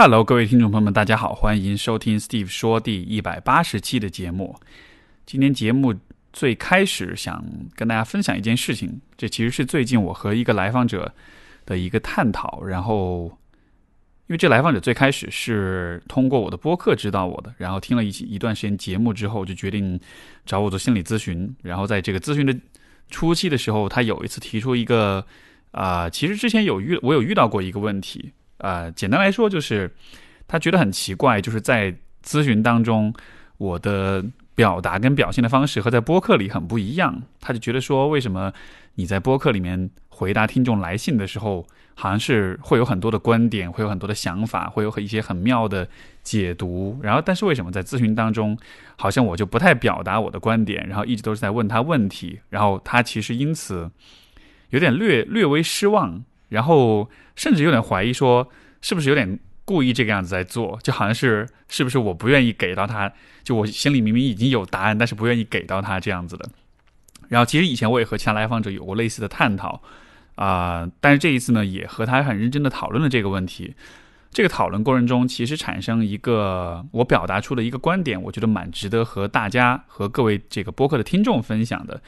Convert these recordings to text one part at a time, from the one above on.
Hello，各位听众朋友们，大家好，欢迎收听 Steve 说第一百八十期的节目。今天节目最开始想跟大家分享一件事情，这其实是最近我和一个来访者的一个探讨。然后，因为这来访者最开始是通过我的播客知道我的，然后听了一一段时间节目之后，就决定找我做心理咨询。然后在这个咨询的初期的时候，他有一次提出一个啊，其实之前有遇我有遇到过一个问题。呃，简单来说就是，他觉得很奇怪，就是在咨询当中，我的表达跟表现的方式和在播客里很不一样。他就觉得说，为什么你在播客里面回答听众来信的时候，好像是会有很多的观点，会有很多的想法，会有一些很妙的解读。然后，但是为什么在咨询当中，好像我就不太表达我的观点，然后一直都是在问他问题，然后他其实因此有点略略微失望。然后甚至有点怀疑，说是不是有点故意这个样子在做，就好像是是不是我不愿意给到他，就我心里明明已经有答案，但是不愿意给到他这样子的。然后其实以前我也和其他来访者有过类似的探讨啊，但是这一次呢，也和他很认真的讨论了这个问题。这个讨论过程中，其实产生一个我表达出的一个观点，我觉得蛮值得和大家和各位这个播客的听众分享的。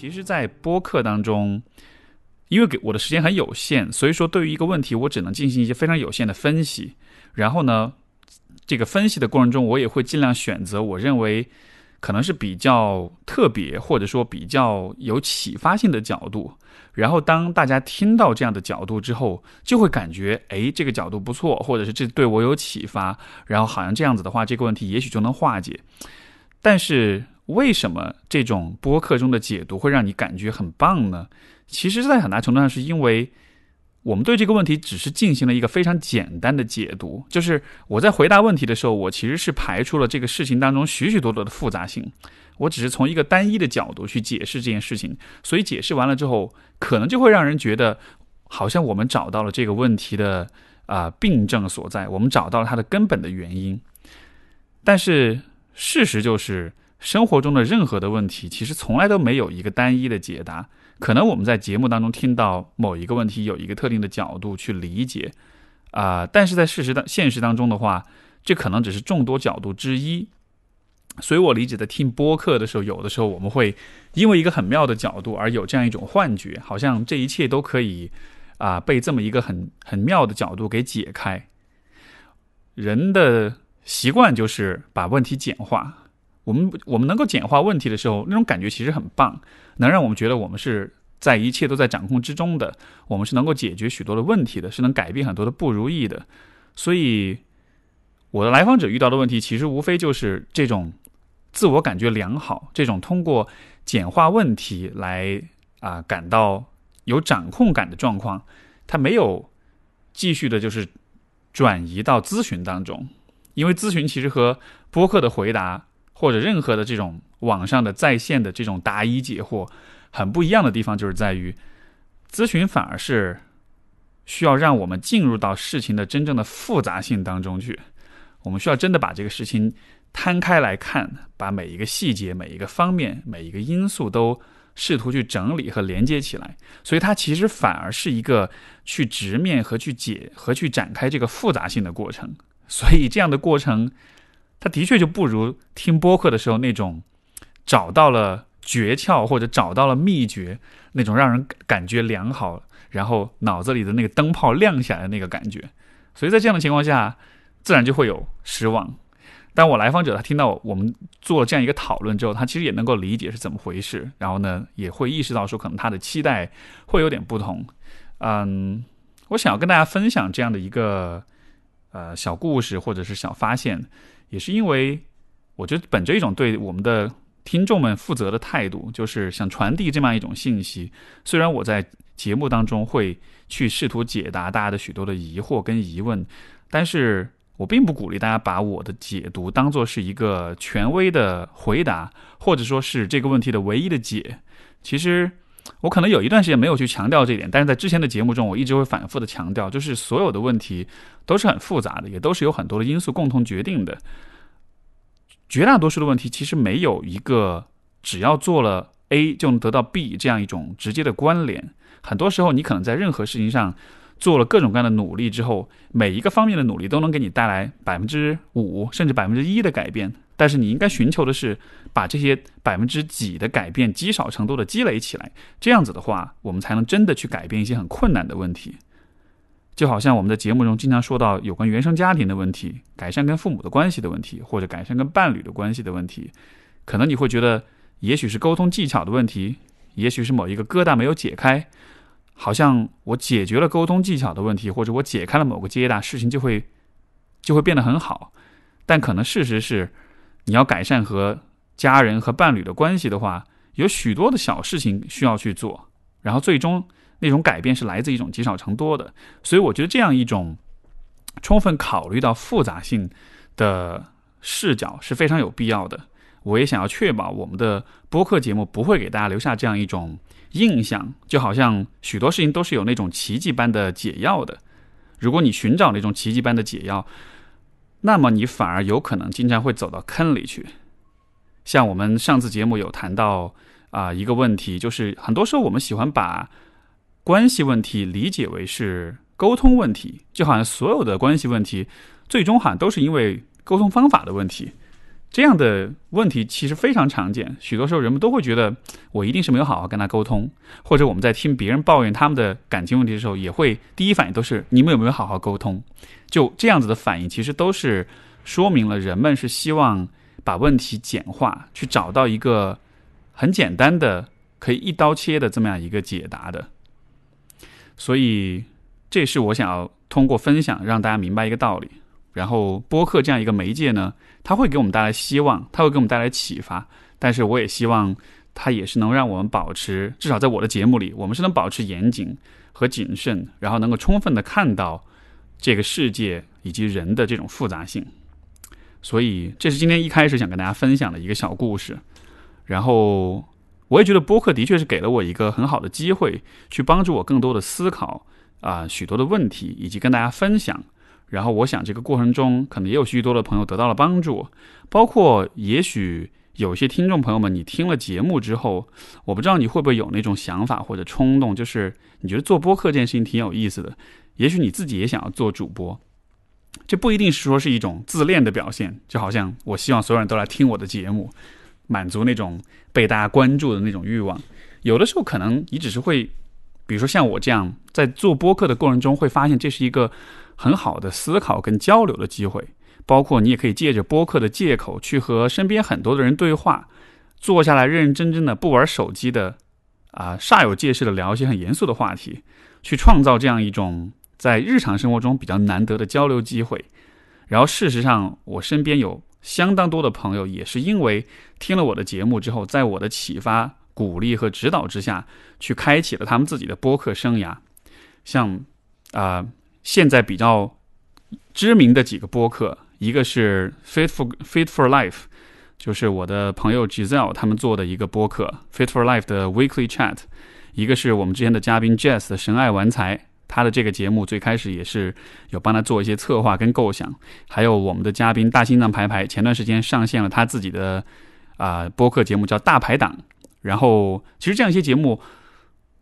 其实，在播客当中，因为给我的时间很有限，所以说对于一个问题，我只能进行一些非常有限的分析。然后呢，这个分析的过程中，我也会尽量选择我认为可能是比较特别，或者说比较有启发性的角度。然后，当大家听到这样的角度之后，就会感觉，哎，这个角度不错，或者是这对我有启发。然后，好像这样子的话，这个问题也许就能化解。但是。为什么这种播客中的解读会让你感觉很棒呢？其实，在很大程度上是因为我们对这个问题只是进行了一个非常简单的解读，就是我在回答问题的时候，我其实是排除了这个事情当中许许多多的复杂性，我只是从一个单一的角度去解释这件事情，所以解释完了之后，可能就会让人觉得好像我们找到了这个问题的啊病症所在，我们找到了它的根本的原因，但是事实就是。生活中的任何的问题，其实从来都没有一个单一的解答。可能我们在节目当中听到某一个问题，有一个特定的角度去理解，啊，但是在事实的现实当中的话，这可能只是众多角度之一。所以我理解，的听播客的时候，有的时候我们会因为一个很妙的角度而有这样一种幻觉，好像这一切都可以啊被这么一个很很妙的角度给解开。人的习惯就是把问题简化。我们我们能够简化问题的时候，那种感觉其实很棒，能让我们觉得我们是在一切都在掌控之中的，我们是能够解决许多的问题的，是能改变很多的不如意的。所以，我的来访者遇到的问题，其实无非就是这种自我感觉良好，这种通过简化问题来啊感到有掌控感的状况，他没有继续的就是转移到咨询当中，因为咨询其实和播客的回答。或者任何的这种网上的在线的这种答疑解惑，很不一样的地方就是在于，咨询反而是需要让我们进入到事情的真正的复杂性当中去，我们需要真的把这个事情摊开来看，把每一个细节、每一个方面、每一个因素都试图去整理和连接起来，所以它其实反而是一个去直面和去解和去展开这个复杂性的过程，所以这样的过程。他的确就不如听播客的时候那种找到了诀窍或者找到了秘诀那种让人感觉良好，然后脑子里的那个灯泡亮起来的那个感觉。所以在这样的情况下，自然就会有失望。但我来访者他听到我们做这样一个讨论之后，他其实也能够理解是怎么回事，然后呢也会意识到说可能他的期待会有点不同。嗯，我想要跟大家分享这样的一个呃小故事或者是小发现。也是因为，我觉得本着一种对我们的听众们负责的态度，就是想传递这么样一种信息。虽然我在节目当中会去试图解答大家的许多的疑惑跟疑问，但是我并不鼓励大家把我的解读当做是一个权威的回答，或者说是这个问题的唯一的解。其实，我可能有一段时间没有去强调这一点，但是在之前的节目中，我一直会反复的强调，就是所有的问题都是很复杂的，也都是有很多的因素共同决定的。绝大多数的问题其实没有一个只要做了 A 就能得到 B 这样一种直接的关联。很多时候，你可能在任何事情上做了各种各样的努力之后，每一个方面的努力都能给你带来百分之五甚至百分之一的改变。但是你应该寻求的是把这些百分之几的改变积少成多的积累起来，这样子的话，我们才能真的去改变一些很困难的问题。就好像我们的节目中经常说到有关原生家庭的问题、改善跟父母的关系的问题，或者改善跟伴侣的关系的问题，可能你会觉得也许是沟通技巧的问题，也许是某一个疙瘩没有解开，好像我解决了沟通技巧的问题，或者我解开了某个疙瘩，事情就会就会变得很好。但可能事实是。你要改善和家人和伴侣的关系的话，有许多的小事情需要去做，然后最终那种改变是来自一种积少成多的。所以我觉得这样一种充分考虑到复杂性的视角是非常有必要的。我也想要确保我们的播客节目不会给大家留下这样一种印象，就好像许多事情都是有那种奇迹般的解药的。如果你寻找那种奇迹般的解药，那么你反而有可能经常会走到坑里去。像我们上次节目有谈到啊一个问题，就是很多时候我们喜欢把关系问题理解为是沟通问题，就好像所有的关系问题最终好像都是因为沟通方法的问题。这样的问题其实非常常见，许多时候人们都会觉得我一定是没有好好跟他沟通，或者我们在听别人抱怨他们的感情问题的时候，也会第一反应都是你们有没有好好沟通？就这样子的反应，其实都是说明了人们是希望把问题简化，去找到一个很简单的可以一刀切的这么样一个解答的。所以，这是我想要通过分享让大家明白一个道理。然后，播客这样一个媒介呢，它会给我们带来希望，它会给我们带来启发。但是，我也希望它也是能让我们保持，至少在我的节目里，我们是能保持严谨和谨慎，然后能够充分的看到这个世界以及人的这种复杂性。所以，这是今天一开始想跟大家分享的一个小故事。然后，我也觉得播客的确是给了我一个很好的机会，去帮助我更多的思考啊许多的问题，以及跟大家分享。然后我想，这个过程中可能也有许多的朋友得到了帮助，包括也许有些听众朋友们，你听了节目之后，我不知道你会不会有那种想法或者冲动，就是你觉得做播客这件事情挺有意思的，也许你自己也想要做主播，这不一定是说是一种自恋的表现，就好像我希望所有人都来听我的节目，满足那种被大家关注的那种欲望，有的时候可能你只是会，比如说像我这样，在做播客的过程中会发现这是一个。很好的思考跟交流的机会，包括你也可以借着播客的借口去和身边很多的人对话，坐下来认认真真的不玩手机的，啊煞有介事的聊一些很严肃的话题，去创造这样一种在日常生活中比较难得的交流机会。然后事实上，我身边有相当多的朋友也是因为听了我的节目之后，在我的启发、鼓励和指导之下，去开启了他们自己的播客生涯，像啊。现在比较知名的几个播客，一个是 Fit for Fit for Life，就是我的朋友 Giselle 他们做的一个播客 Fit for Life 的 Weekly Chat，一个是我们之前的嘉宾 Jess 的神爱玩财，他的这个节目最开始也是有帮他做一些策划跟构想，还有我们的嘉宾大心脏排排，前段时间上线了他自己的啊播客节目叫大排档，然后其实这样一些节目，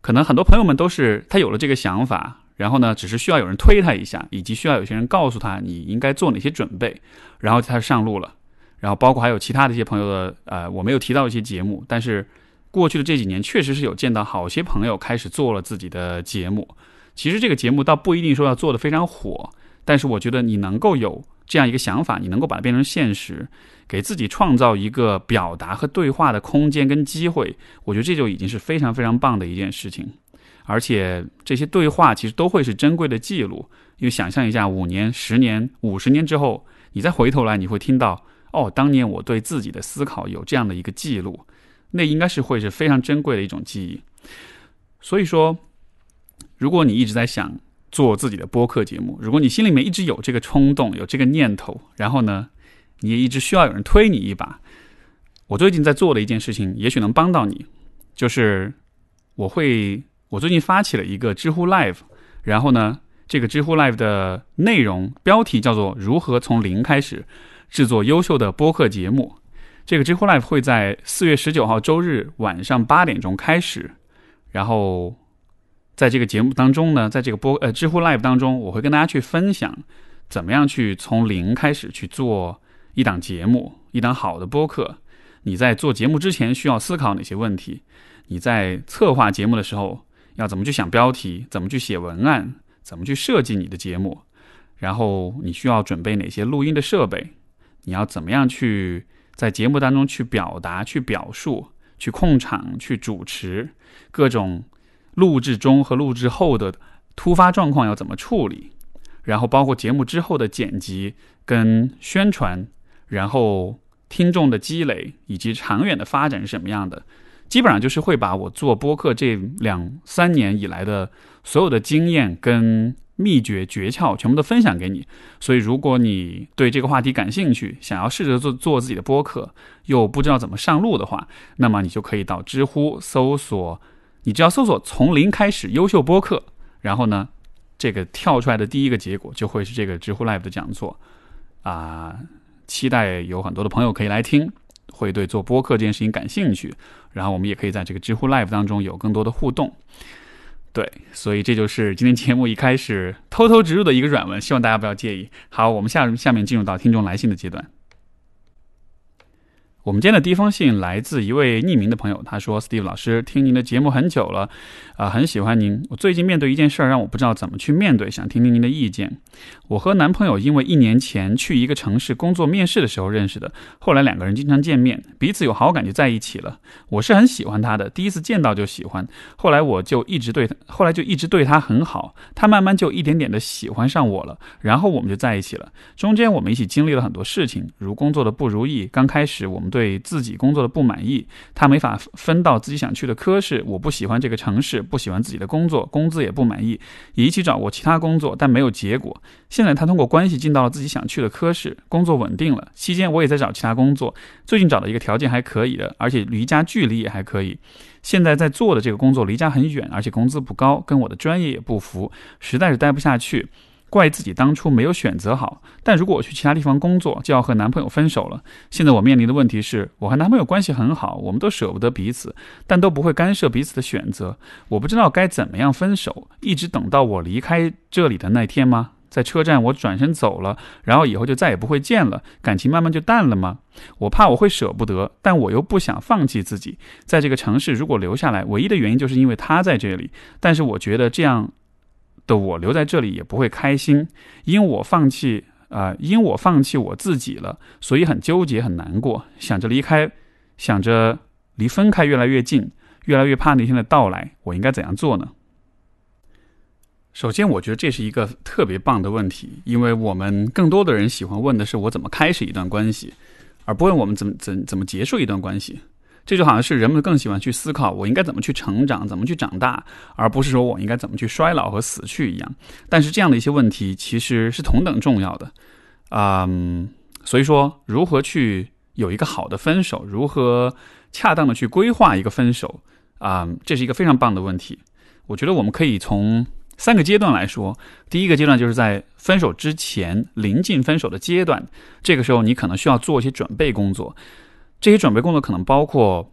可能很多朋友们都是他有了这个想法。然后呢，只是需要有人推他一下，以及需要有些人告诉他你应该做哪些准备，然后他上路了。然后包括还有其他的一些朋友的，呃，我没有提到一些节目，但是过去的这几年确实是有见到好些朋友开始做了自己的节目。其实这个节目倒不一定说要做的非常火，但是我觉得你能够有这样一个想法，你能够把它变成现实，给自己创造一个表达和对话的空间跟机会，我觉得这就已经是非常非常棒的一件事情。而且这些对话其实都会是珍贵的记录，因为想象一下，五年、十年、五十年之后，你再回头来，你会听到，哦，当年我对自己的思考有这样的一个记录，那应该是会是非常珍贵的一种记忆。所以说，如果你一直在想做自己的播客节目，如果你心里面一直有这个冲动、有这个念头，然后呢，你也一直需要有人推你一把，我最近在做的一件事情，也许能帮到你，就是。我会我最近发起了一个知乎 Live，然后呢，这个知乎 Live 的内容标题叫做“如何从零开始制作优秀的播客节目”。这个知乎 Live 会在四月十九号周日晚上八点钟开始，然后在这个节目当中呢，在这个播呃知乎 Live 当中，我会跟大家去分享怎么样去从零开始去做一档节目，一档好的播客。你在做节目之前需要思考哪些问题？你在策划节目的时候要怎么去想标题？怎么去写文案？怎么去设计你的节目？然后你需要准备哪些录音的设备？你要怎么样去？在节目当中去表达、去表述、去控场、去主持各种录制中和录制后的突发状况要怎么处理，然后包括节目之后的剪辑跟宣传，然后听众的积累以及长远的发展是什么样的，基本上就是会把我做播客这两三年以来的所有的经验跟。秘诀诀窍全部都分享给你，所以如果你对这个话题感兴趣，想要试着做做自己的播客，又不知道怎么上路的话，那么你就可以到知乎搜索，你只要搜索“从零开始优秀播客”，然后呢，这个跳出来的第一个结果就会是这个知乎 Live 的讲座啊，期待有很多的朋友可以来听，会对做播客这件事情感兴趣，然后我们也可以在这个知乎 Live 当中有更多的互动。对，所以这就是今天节目一开始偷偷植入的一个软文，希望大家不要介意。好，我们下下面进入到听众来信的阶段。我们今天的第一封信来自一位匿名的朋友，他说：“Steve 老师，听您的节目很久了，啊，很喜欢您。我最近面对一件事儿，让我不知道怎么去面对，想听听您的意见。我和男朋友因为一年前去一个城市工作面试的时候认识的，后来两个人经常见面，彼此有好感就在一起了。我是很喜欢他的，第一次见到就喜欢，后来我就一直对他，后来就一直对他很好，他慢慢就一点点的喜欢上我了，然后我们就在一起了。中间我们一起经历了很多事情，如工作的不如意，刚开始我们。”对自己工作的不满意，他没法分到自己想去的科室。我不喜欢这个城市，不喜欢自己的工作，工资也不满意，也一起找过其他工作，但没有结果。现在他通过关系进到了自己想去的科室，工作稳定了。期间我也在找其他工作，最近找到一个条件还可以的，而且离家距离也还可以。现在在做的这个工作离家很远，而且工资不高，跟我的专业也不符，实在是待不下去。怪自己当初没有选择好，但如果我去其他地方工作，就要和男朋友分手了。现在我面临的问题是，我和男朋友关系很好，我们都舍不得彼此，但都不会干涉彼此的选择。我不知道该怎么样分手，一直等到我离开这里的那天吗？在车站我转身走了，然后以后就再也不会见了，感情慢慢就淡了吗？我怕我会舍不得，但我又不想放弃自己。在这个城市如果留下来，唯一的原因就是因为他在这里，但是我觉得这样。的我留在这里也不会开心，因我放弃啊，因我放弃我自己了，所以很纠结很难过，想着离开，想着离分开越来越近，越来越怕那天的到来，我应该怎样做呢？首先，我觉得这是一个特别棒的问题，因为我们更多的人喜欢问的是我怎么开始一段关系，而不问我们怎么怎怎么结束一段关系。这就好像是人们更喜欢去思考我应该怎么去成长，怎么去长大，而不是说我应该怎么去衰老和死去一样。但是这样的一些问题其实是同等重要的，嗯，所以说如何去有一个好的分手，如何恰当的去规划一个分手，啊，这是一个非常棒的问题。我觉得我们可以从三个阶段来说。第一个阶段就是在分手之前，临近分手的阶段，这个时候你可能需要做一些准备工作。这些准备工作可能包括：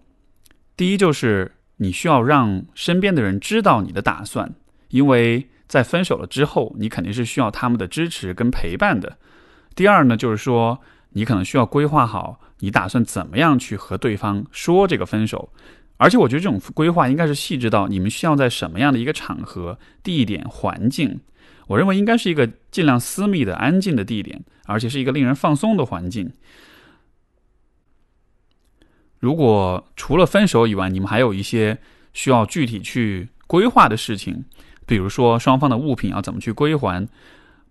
第一，就是你需要让身边的人知道你的打算，因为在分手了之后，你肯定是需要他们的支持跟陪伴的；第二呢，就是说你可能需要规划好你打算怎么样去和对方说这个分手，而且我觉得这种规划应该是细致到你们需要在什么样的一个场合、地点、环境，我认为应该是一个尽量私密的、安静的地点，而且是一个令人放松的环境。如果除了分手以外，你们还有一些需要具体去规划的事情，比如说双方的物品要怎么去归还，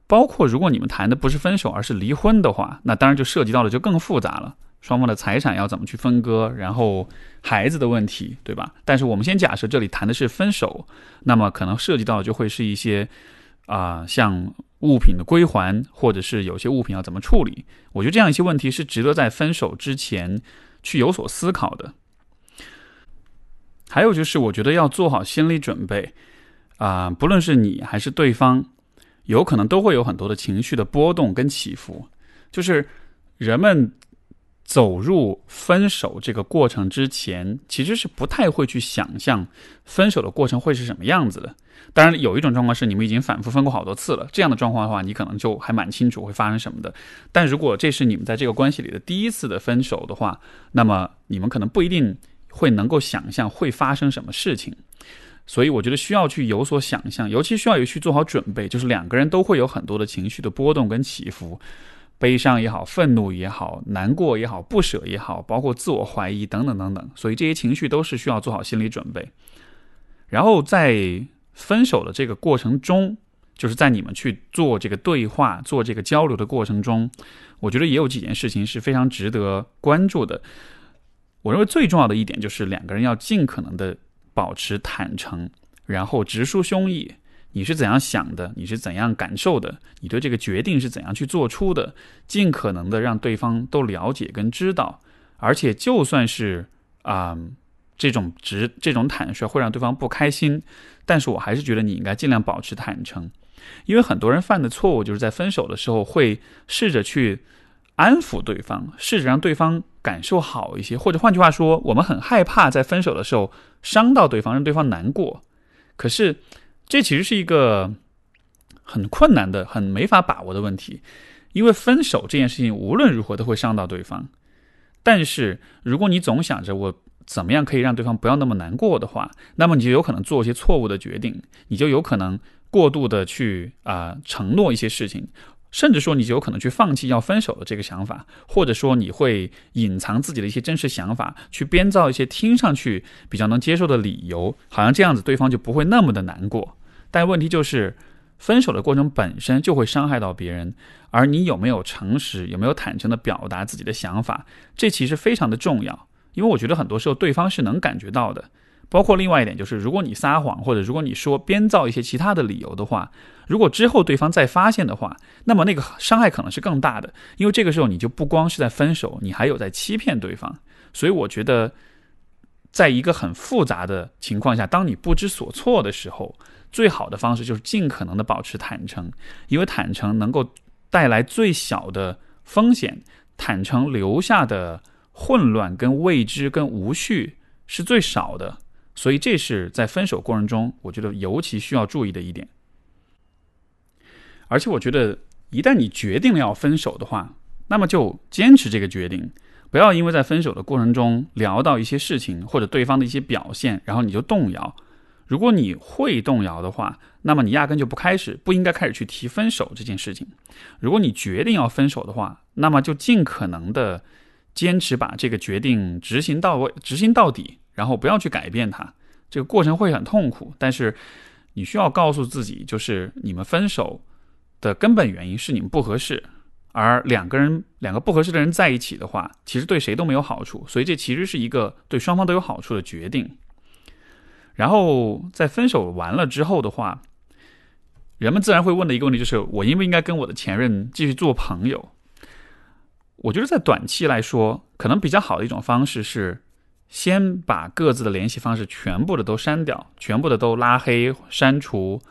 包括如果你们谈的不是分手而是离婚的话，那当然就涉及到的就更复杂了。双方的财产要怎么去分割，然后孩子的问题，对吧？但是我们先假设这里谈的是分手，那么可能涉及到的就会是一些啊，像物品的归还，或者是有些物品要怎么处理。我觉得这样一些问题是值得在分手之前。去有所思考的。还有就是，我觉得要做好心理准备啊，不论是你还是对方，有可能都会有很多的情绪的波动跟起伏。就是人们走入分手这个过程之前，其实是不太会去想象分手的过程会是什么样子的。当然，有一种状况是你们已经反复分过好多次了，这样的状况的话，你可能就还蛮清楚会发生什么的。但如果这是你们在这个关系里的第一次的分手的话，那么你们可能不一定会能够想象会发生什么事情。所以，我觉得需要去有所想象，尤其需要有去做好准备，就是两个人都会有很多的情绪的波动跟起伏，悲伤也好，愤怒也好，难过也好，不舍也好，包括自我怀疑等等等等。所以这些情绪都是需要做好心理准备，然后在。分手的这个过程中，就是在你们去做这个对话、做这个交流的过程中，我觉得也有几件事情是非常值得关注的。我认为最重要的一点就是两个人要尽可能的保持坦诚，然后直抒胸臆，你是怎样想的，你是怎样感受的，你对这个决定是怎样去做出的，尽可能的让对方都了解跟知道，而且就算是啊。这种直这种坦率会让对方不开心，但是我还是觉得你应该尽量保持坦诚，因为很多人犯的错误就是在分手的时候会试着去安抚对方，试着让对方感受好一些，或者换句话说，我们很害怕在分手的时候伤到对方，让对方难过。可是这其实是一个很困难的、很没法把握的问题，因为分手这件事情无论如何都会伤到对方。但是如果你总想着我。怎么样可以让对方不要那么难过的话，那么你就有可能做一些错误的决定，你就有可能过度的去啊承诺一些事情，甚至说你就有可能去放弃要分手的这个想法，或者说你会隐藏自己的一些真实想法，去编造一些听上去比较能接受的理由，好像这样子对方就不会那么的难过。但问题就是，分手的过程本身就会伤害到别人，而你有没有诚实，有没有坦诚的表达自己的想法，这其实非常的重要。因为我觉得很多时候对方是能感觉到的，包括另外一点就是，如果你撒谎或者如果你说编造一些其他的理由的话，如果之后对方再发现的话，那么那个伤害可能是更大的。因为这个时候你就不光是在分手，你还有在欺骗对方。所以我觉得，在一个很复杂的情况下，当你不知所措的时候，最好的方式就是尽可能的保持坦诚，因为坦诚能够带来最小的风险，坦诚留下的。混乱、跟未知、跟无序是最少的，所以这是在分手过程中，我觉得尤其需要注意的一点。而且，我觉得一旦你决定了要分手的话，那么就坚持这个决定，不要因为在分手的过程中聊到一些事情或者对方的一些表现，然后你就动摇。如果你会动摇的话，那么你压根就不开始，不应该开始去提分手这件事情。如果你决定要分手的话，那么就尽可能的。坚持把这个决定执行到位，执行到底，然后不要去改变它。这个过程会很痛苦，但是你需要告诉自己，就是你们分手的根本原因是你们不合适，而两个人两个不合适的人在一起的话，其实对谁都没有好处。所以这其实是一个对双方都有好处的决定。然后在分手完了之后的话，人们自然会问的一个问题就是：我应不应该跟我的前任继续做朋友？我觉得在短期来说，可能比较好的一种方式是，先把各自的联系方式全部的都删掉，全部的都拉黑、删除，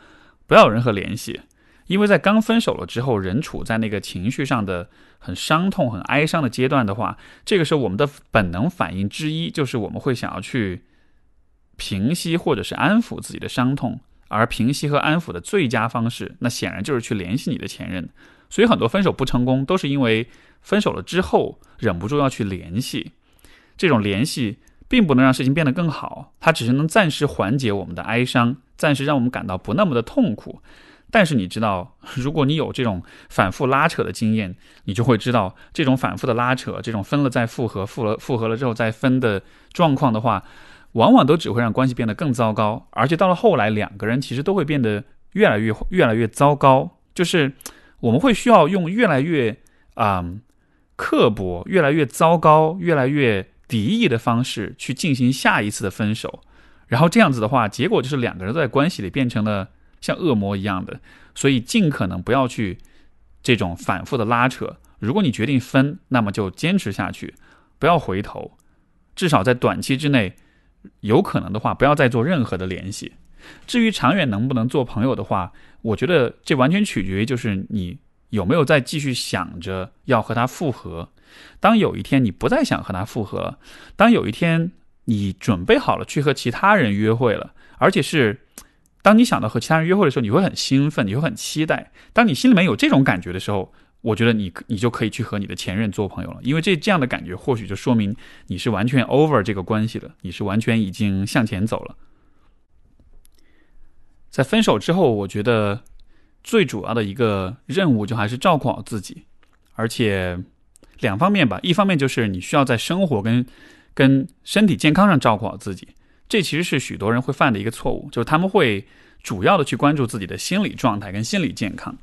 不要有任何联系。因为在刚分手了之后，人处在那个情绪上的很伤痛、很哀伤的阶段的话，这个时候我们的本能反应之一就是我们会想要去平息或者是安抚自己的伤痛，而平息和安抚的最佳方式，那显然就是去联系你的前任。所以很多分手不成功，都是因为。分手了之后，忍不住要去联系，这种联系并不能让事情变得更好，它只是能暂时缓解我们的哀伤，暂时让我们感到不那么的痛苦。但是你知道，如果你有这种反复拉扯的经验，你就会知道，这种反复的拉扯，这种分了再复合，复了复合了之后再分的状况的话，往往都只会让关系变得更糟糕，而且到了后来，两个人其实都会变得越来越越来越糟糕。就是我们会需要用越来越啊。刻薄、越来越糟糕、越来越敌意的方式去进行下一次的分手，然后这样子的话，结果就是两个人在关系里变成了像恶魔一样的。所以尽可能不要去这种反复的拉扯。如果你决定分，那么就坚持下去，不要回头。至少在短期之内，有可能的话，不要再做任何的联系。至于长远能不能做朋友的话，我觉得这完全取决于就是你有没有再继续想着要和他复合。当有一天你不再想和他复合了，当有一天你准备好了去和其他人约会了，而且是当你想到和其他人约会的时候，你会很兴奋，你会很期待。当你心里面有这种感觉的时候，我觉得你你就可以去和你的前任做朋友了，因为这这样的感觉或许就说明你是完全 over 这个关系了，你是完全已经向前走了。在分手之后，我觉得最主要的一个任务就还是照顾好自己，而且两方面吧，一方面就是你需要在生活跟跟身体健康上照顾好自己，这其实是许多人会犯的一个错误，就是他们会主要的去关注自己的心理状态跟心理健康。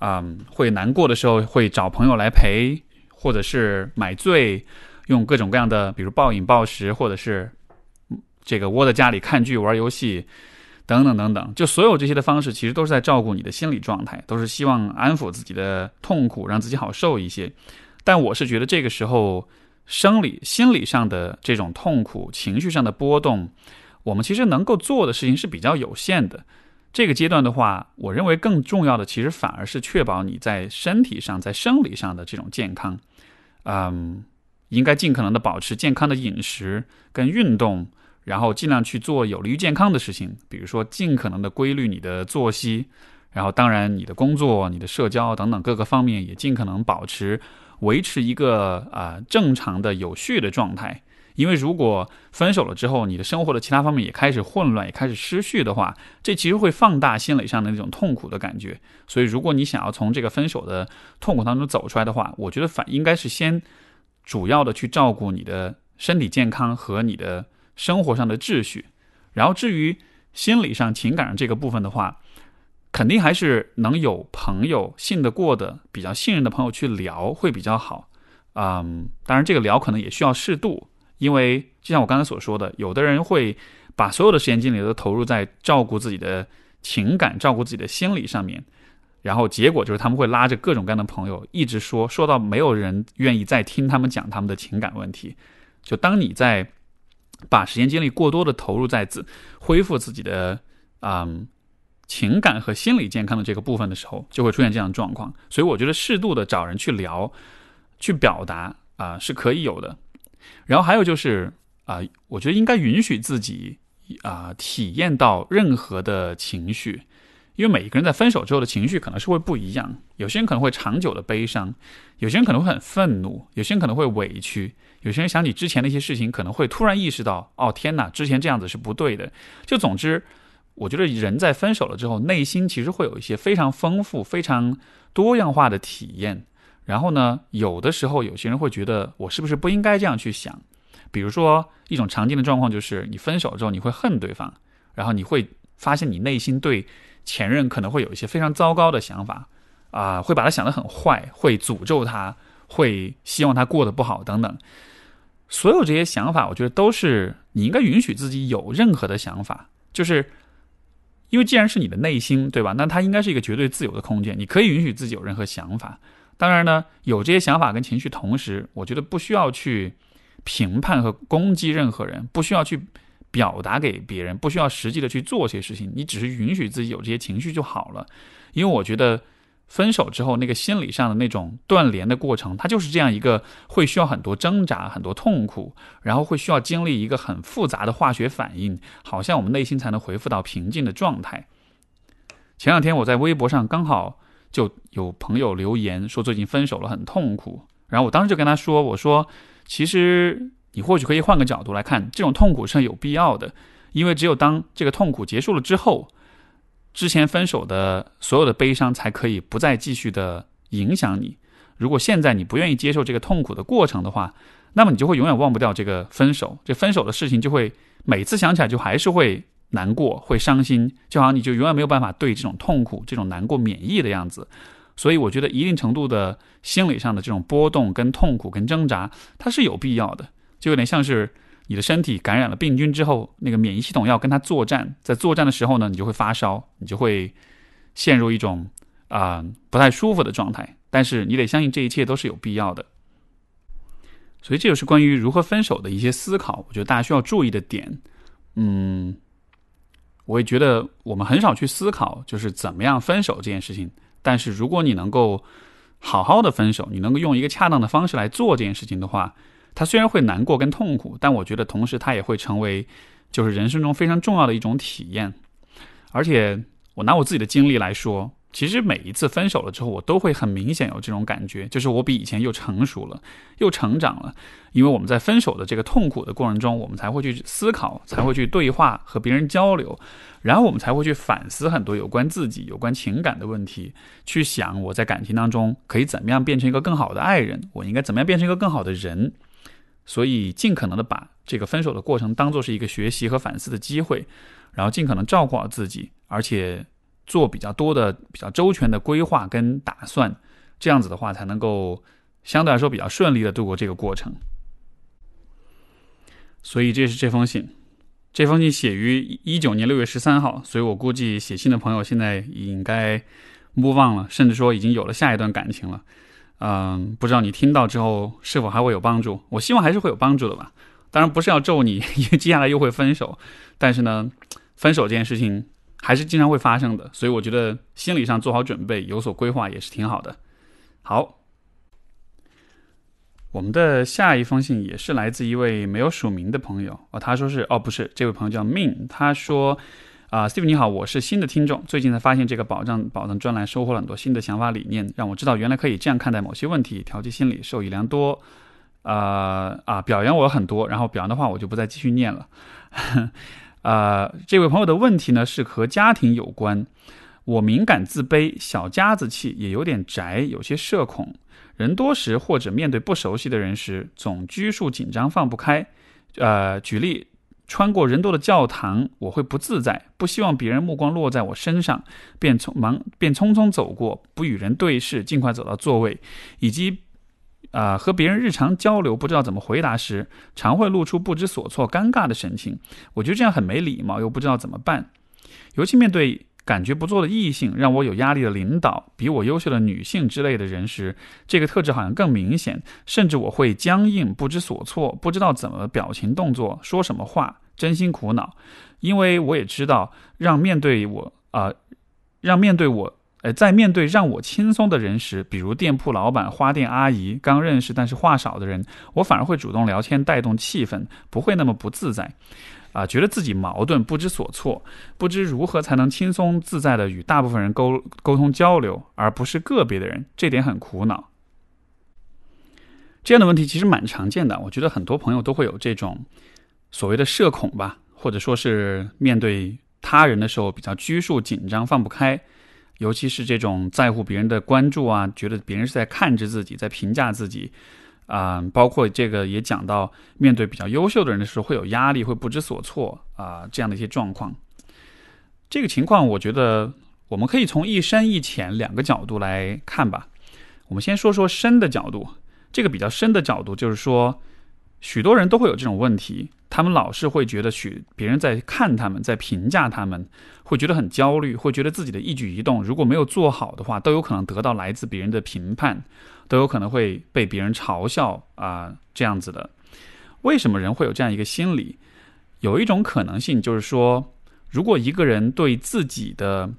嗯，会难过的时候会找朋友来陪，或者是买醉，用各种各样的，比如暴饮暴食，或者是这个窝在家里看剧、玩游戏，等等等等。就所有这些的方式，其实都是在照顾你的心理状态，都是希望安抚自己的痛苦，让自己好受一些。但我是觉得这个时候，生理、心理上的这种痛苦、情绪上的波动，我们其实能够做的事情是比较有限的。这个阶段的话，我认为更重要的其实反而是确保你在身体上、在生理上的这种健康。嗯，应该尽可能的保持健康的饮食跟运动，然后尽量去做有利于健康的事情，比如说尽可能的规律你的作息，然后当然你的工作、你的社交等等各个方面也尽可能保持维持一个啊正常的有序的状态。因为如果分手了之后，你的生活的其他方面也开始混乱，也开始失序的话，这其实会放大心理上的那种痛苦的感觉。所以，如果你想要从这个分手的痛苦当中走出来的话，我觉得反应该是先主要的去照顾你的身体健康和你的生活上的秩序，然后至于心理上、情感上这个部分的话，肯定还是能有朋友信得过的、比较信任的朋友去聊会比较好。嗯，当然这个聊可能也需要适度。因为就像我刚才所说的，有的人会把所有的时间精力都投入在照顾自己的情感、照顾自己的心理上面，然后结果就是他们会拉着各种各样的朋友一直说，说到没有人愿意再听他们讲他们的情感问题。就当你在把时间精力过多的投入在自恢复自己的嗯情感和心理健康的这个部分的时候，就会出现这样的状况。所以我觉得适度的找人去聊、去表达啊是可以有的。然后还有就是啊，我觉得应该允许自己啊体验到任何的情绪，因为每一个人在分手之后的情绪可能是会不一样。有些人可能会长久的悲伤，有些人可能会很愤怒，有些人可能会委屈，有些人想起之前的一些事情，可能会突然意识到，哦天哪，之前这样子是不对的。就总之，我觉得人在分手了之后，内心其实会有一些非常丰富、非常多样化的体验。然后呢，有的时候有些人会觉得我是不是不应该这样去想？比如说一种常见的状况就是你分手之后你会恨对方，然后你会发现你内心对前任可能会有一些非常糟糕的想法啊，会把他想得很坏，会诅咒他，会希望他过得不好等等。所有这些想法，我觉得都是你应该允许自己有任何的想法，就是因为既然是你的内心，对吧？那它应该是一个绝对自由的空间，你可以允许自己有任何想法。当然呢，有这些想法跟情绪，同时我觉得不需要去评判和攻击任何人，不需要去表达给别人，不需要实际的去做些事情，你只是允许自己有这些情绪就好了。因为我觉得分手之后那个心理上的那种断联的过程，它就是这样一个会需要很多挣扎、很多痛苦，然后会需要经历一个很复杂的化学反应，好像我们内心才能恢复到平静的状态。前两天我在微博上刚好。就有朋友留言说最近分手了很痛苦，然后我当时就跟他说：“我说其实你或许可以换个角度来看，这种痛苦是有必要的，因为只有当这个痛苦结束了之后，之前分手的所有的悲伤才可以不再继续的影响你。如果现在你不愿意接受这个痛苦的过程的话，那么你就会永远忘不掉这个分手，这分手的事情就会每次想起来就还是会。”难过会伤心，就好像你就永远没有办法对这种痛苦、这种难过免疫的样子。所以我觉得一定程度的心理上的这种波动、跟痛苦、跟挣扎，它是有必要的。就有点像是你的身体感染了病菌之后，那个免疫系统要跟它作战，在作战的时候呢，你就会发烧，你就会陷入一种啊不太舒服的状态。但是你得相信这一切都是有必要的。所以这就是关于如何分手的一些思考，我觉得大家需要注意的点。嗯，我也觉得我们很少去思考，就是怎么样分手这件事情。但是如果你能够好好的分手，你能够用一个恰当的方式来做这件事情的话，他虽然会难过跟痛苦，但我觉得同时他也会成为就是人生中非常重要的一种体验。而且我拿我自己的经历来说。其实每一次分手了之后，我都会很明显有这种感觉，就是我比以前又成熟了，又成长了。因为我们在分手的这个痛苦的过程中，我们才会去思考，才会去对话和别人交流，然后我们才会去反思很多有关自己、有关情感的问题，去想我在感情当中可以怎么样变成一个更好的爱人，我应该怎么样变成一个更好的人。所以，尽可能的把这个分手的过程当做是一个学习和反思的机会，然后尽可能照顾好自己，而且。做比较多的、比较周全的规划跟打算，这样子的话才能够相对来说比较顺利的度过这个过程。所以这是这封信，这封信写于一九年六月十三号，所以我估计写信的朋友现在应该 move on 了，甚至说已经有了下一段感情了。嗯，不知道你听到之后是否还会有帮助？我希望还是会有帮助的吧。当然不是要咒你，因 为接下来又会分手。但是呢，分手这件事情。还是经常会发生的，所以我觉得心理上做好准备、有所规划也是挺好的。好，我们的下一封信也是来自一位没有署名的朋友哦，他说是哦，不是，这位朋友叫 Min，他说啊，Steve 你好，我是新的听众，最近才发现这个保障保障专栏，收获了很多新的想法理念，让我知道原来可以这样看待某些问题，调节心理，受益良多。啊啊，表扬我很多，然后表扬的话我就不再继续念了。呃，这位朋友的问题呢是和家庭有关。我敏感自卑，小家子气，也有点宅，有些社恐。人多时或者面对不熟悉的人时，总拘束紧张，放不开。呃，举例，穿过人多的教堂，我会不自在，不希望别人目光落在我身上，便匆忙便匆匆走过，不与人对视，尽快走到座位，以及。啊，和别人日常交流不知道怎么回答时，常会露出不知所措、尴尬的神情。我觉得这样很没礼貌，又不知道怎么办。尤其面对感觉不错的异性、让我有压力的领导、比我优秀的女性之类的人时，这个特质好像更明显。甚至我会僵硬、不知所措，不知道怎么表情、动作、说什么话，真心苦恼。因为我也知道，让面对我啊，让面对我。呃，在面对让我轻松的人时，比如店铺老板、花店阿姨、刚认识但是话少的人，我反而会主动聊天，带动气氛，不会那么不自在，啊，觉得自己矛盾，不知所措，不知如何才能轻松自在的与大部分人沟沟通交流，而不是个别的人，这点很苦恼。这样的问题其实蛮常见的，我觉得很多朋友都会有这种所谓的社恐吧，或者说是面对他人的时候比较拘束、紧张、放不开。尤其是这种在乎别人的关注啊，觉得别人是在看着自己，在评价自己，啊，包括这个也讲到，面对比较优秀的人的时候会有压力，会不知所措啊，这样的一些状况。这个情况，我觉得我们可以从一深一浅两个角度来看吧。我们先说说深的角度，这个比较深的角度就是说。许多人都会有这种问题，他们老是会觉得许别人在看他们，在评价他们，会觉得很焦虑，会觉得自己的一举一动如果没有做好的话，都有可能得到来自别人的评判，都有可能会被别人嘲笑啊这样子的。为什么人会有这样一个心理？有一种可能性就是说，如果一个人对自己的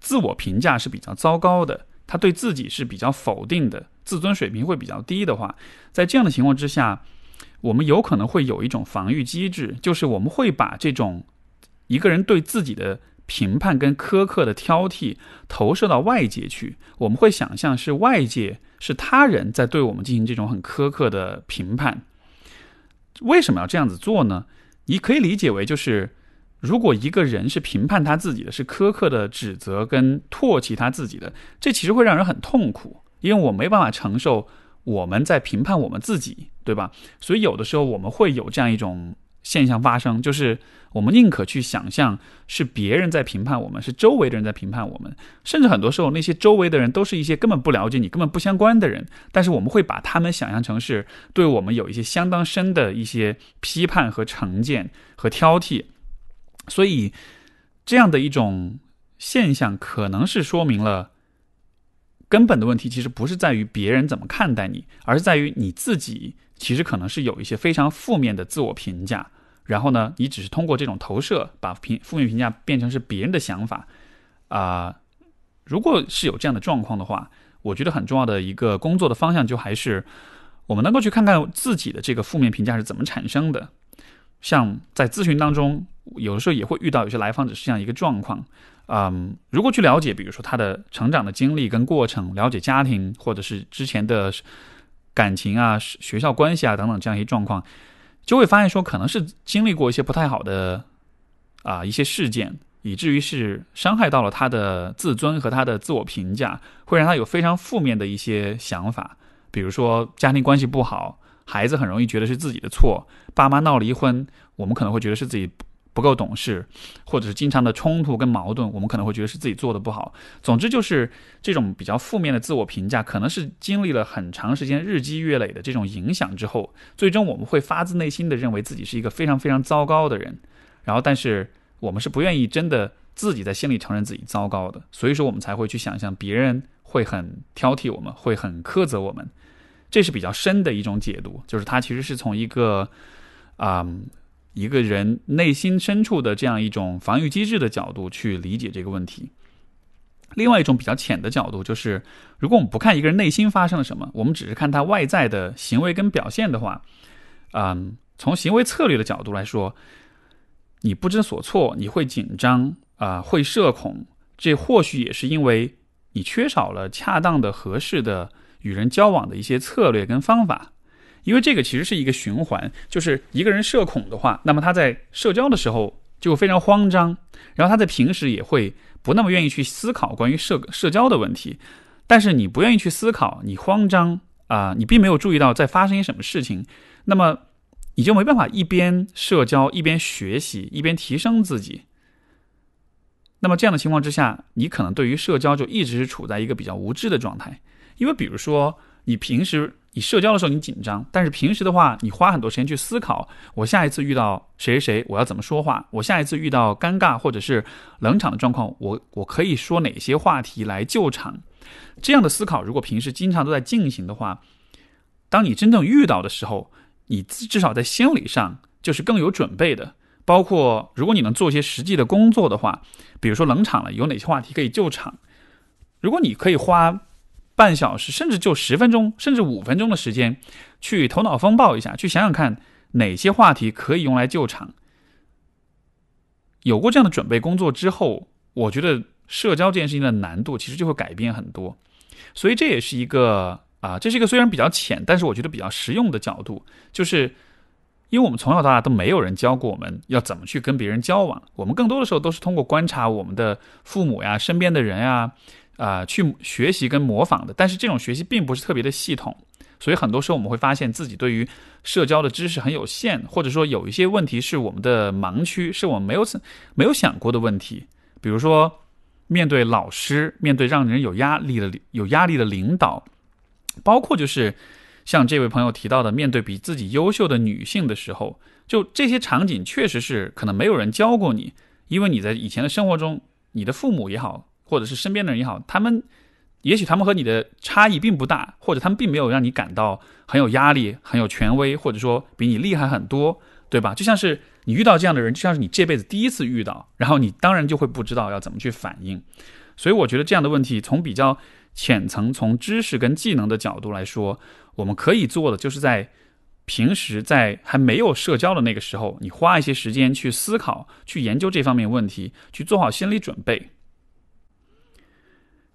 自我评价是比较糟糕的，他对自己是比较否定的，自尊水平会比较低的话，在这样的情况之下。我们有可能会有一种防御机制，就是我们会把这种一个人对自己的评判跟苛刻的挑剔投射到外界去。我们会想象是外界是他人在对我们进行这种很苛刻的评判。为什么要这样子做呢？你可以理解为就是，如果一个人是评判他自己的是苛刻的指责跟唾弃他自己的，这其实会让人很痛苦，因为我没办法承受。我们在评判我们自己，对吧？所以有的时候我们会有这样一种现象发生，就是我们宁可去想象是别人在评判我们，是周围的人在评判我们，甚至很多时候那些周围的人都是一些根本不了解你、根本不相关的人，但是我们会把他们想象成是对我们有一些相当深的一些批判和成见和挑剔，所以这样的一种现象可能是说明了。根本的问题其实不是在于别人怎么看待你，而是在于你自己其实可能是有一些非常负面的自我评价，然后呢，你只是通过这种投射，把评负面评价变成是别人的想法啊。如果是有这样的状况的话，我觉得很重要的一个工作的方向就还是我们能够去看看自己的这个负面评价是怎么产生的。像在咨询当中，有的时候也会遇到有些来访者是这样一个状况，嗯，如果去了解，比如说他的成长的经历跟过程，了解家庭或者是之前的感情啊、学校关系啊等等这样一些状况，就会发现说可能是经历过一些不太好的啊一些事件。以至于是伤害到了他的自尊和他的自我评价，会让他有非常负面的一些想法，比如说家庭关系不好，孩子很容易觉得是自己的错，爸妈闹离婚，我们可能会觉得是自己不够懂事，或者是经常的冲突跟矛盾，我们可能会觉得是自己做的不好。总之就是这种比较负面的自我评价，可能是经历了很长时间日积月累的这种影响之后，最终我们会发自内心的认为自己是一个非常非常糟糕的人，然后但是。我们是不愿意真的自己在心里承认自己糟糕的，所以说我们才会去想象别人会很挑剔我们，会很苛责我们，这是比较深的一种解读，就是他其实是从一个啊一个人内心深处的这样一种防御机制的角度去理解这个问题。另外一种比较浅的角度就是，如果我们不看一个人内心发生了什么，我们只是看他外在的行为跟表现的话，嗯，从行为策略的角度来说。你不知所措，你会紧张啊，会社恐，这或许也是因为你缺少了恰当的、合适的与人交往的一些策略跟方法。因为这个其实是一个循环，就是一个人社恐的话，那么他在社交的时候就非常慌张，然后他在平时也会不那么愿意去思考关于社社交的问题。但是你不愿意去思考，你慌张啊，你并没有注意到在发生些什么事情，那么。你就没办法一边社交一边学习一边提升自己。那么这样的情况之下，你可能对于社交就一直是处在一个比较无知的状态。因为比如说，你平时你社交的时候你紧张，但是平时的话，你花很多时间去思考，我下一次遇到谁谁，我要怎么说话？我下一次遇到尴尬或者是冷场的状况，我我可以说哪些话题来救场？这样的思考，如果平时经常都在进行的话，当你真正遇到的时候。你至少在心理上就是更有准备的，包括如果你能做一些实际的工作的话，比如说冷场了，有哪些话题可以救场？如果你可以花半小时，甚至就十分钟，甚至五分钟的时间，去头脑风暴一下，去想想看哪些话题可以用来救场。有过这样的准备工作之后，我觉得社交这件事情的难度其实就会改变很多，所以这也是一个。啊，这是一个虽然比较浅，但是我觉得比较实用的角度，就是因为我们从小到大都没有人教过我们要怎么去跟别人交往，我们更多的时候都是通过观察我们的父母呀、身边的人呀，啊，去学习跟模仿的。但是这种学习并不是特别的系统，所以很多时候我们会发现自己对于社交的知识很有限，或者说有一些问题是我们的盲区，是我们没有没有想过的问题。比如说，面对老师，面对让人有压力的有压力的领导。包括就是像这位朋友提到的，面对比自己优秀的女性的时候，就这些场景确实是可能没有人教过你，因为你在以前的生活中，你的父母也好，或者是身边的人也好，他们也许他们和你的差异并不大，或者他们并没有让你感到很有压力、很有权威，或者说比你厉害很多，对吧？就像是你遇到这样的人，就像是你这辈子第一次遇到，然后你当然就会不知道要怎么去反应。所以我觉得这样的问题从比较。浅层从知识跟技能的角度来说，我们可以做的就是在平时在还没有社交的那个时候，你花一些时间去思考、去研究这方面问题，去做好心理准备。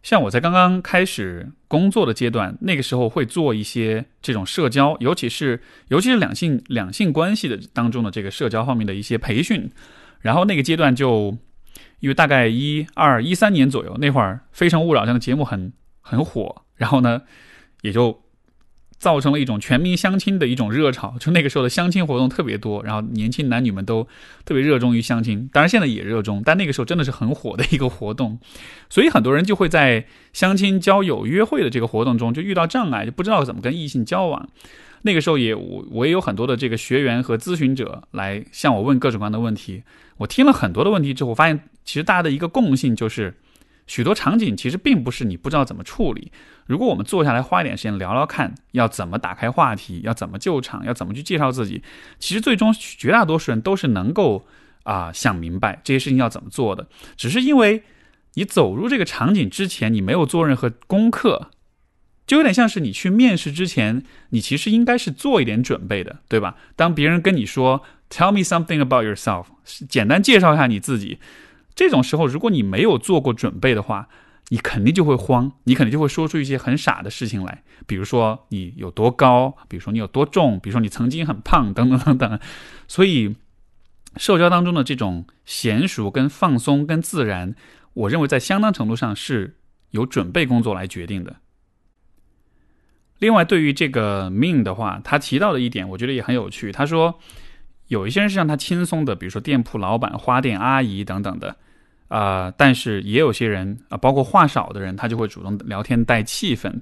像我在刚刚开始工作的阶段，那个时候会做一些这种社交，尤其是尤其是两性两性关系的当中的这个社交方面的一些培训。然后那个阶段就因为大概一二一三年左右那会儿，《非诚勿扰》这样的节目很。很火，然后呢，也就造成了一种全民相亲的一种热潮。就那个时候的相亲活动特别多，然后年轻男女们都特别热衷于相亲。当然现在也热衷，但那个时候真的是很火的一个活动。所以很多人就会在相亲、交友、约会的这个活动中就遇到障碍，就不知道怎么跟异性交往。那个时候也我我也有很多的这个学员和咨询者来向我问各种各样的问题。我听了很多的问题之后，发现其实大家的一个共性就是。许多场景其实并不是你不知道怎么处理。如果我们坐下来花一点时间聊聊看，要怎么打开话题，要怎么救场，要怎么去介绍自己，其实最终绝大多数人都是能够啊想明白这些事情要怎么做的。只是因为你走入这个场景之前，你没有做任何功课。就有点像是你去面试之前，你其实应该是做一点准备的，对吧？当别人跟你说 “Tell me something about yourself”，简单介绍一下你自己，这种时候，如果你没有做过准备的话，你肯定就会慌，你肯定就会说出一些很傻的事情来，比如说你有多高，比如说你有多重，比如说你曾经很胖，等等等等。所以，社交当中的这种娴熟、跟放松、跟自然，我认为在相当程度上是由准备工作来决定的。另外，对于这个 mean 的话，他提到的一点，我觉得也很有趣。他说，有一些人是让他轻松的，比如说店铺老板、花店阿姨等等的，啊，但是也有些人啊，包括话少的人，他就会主动聊天带气氛。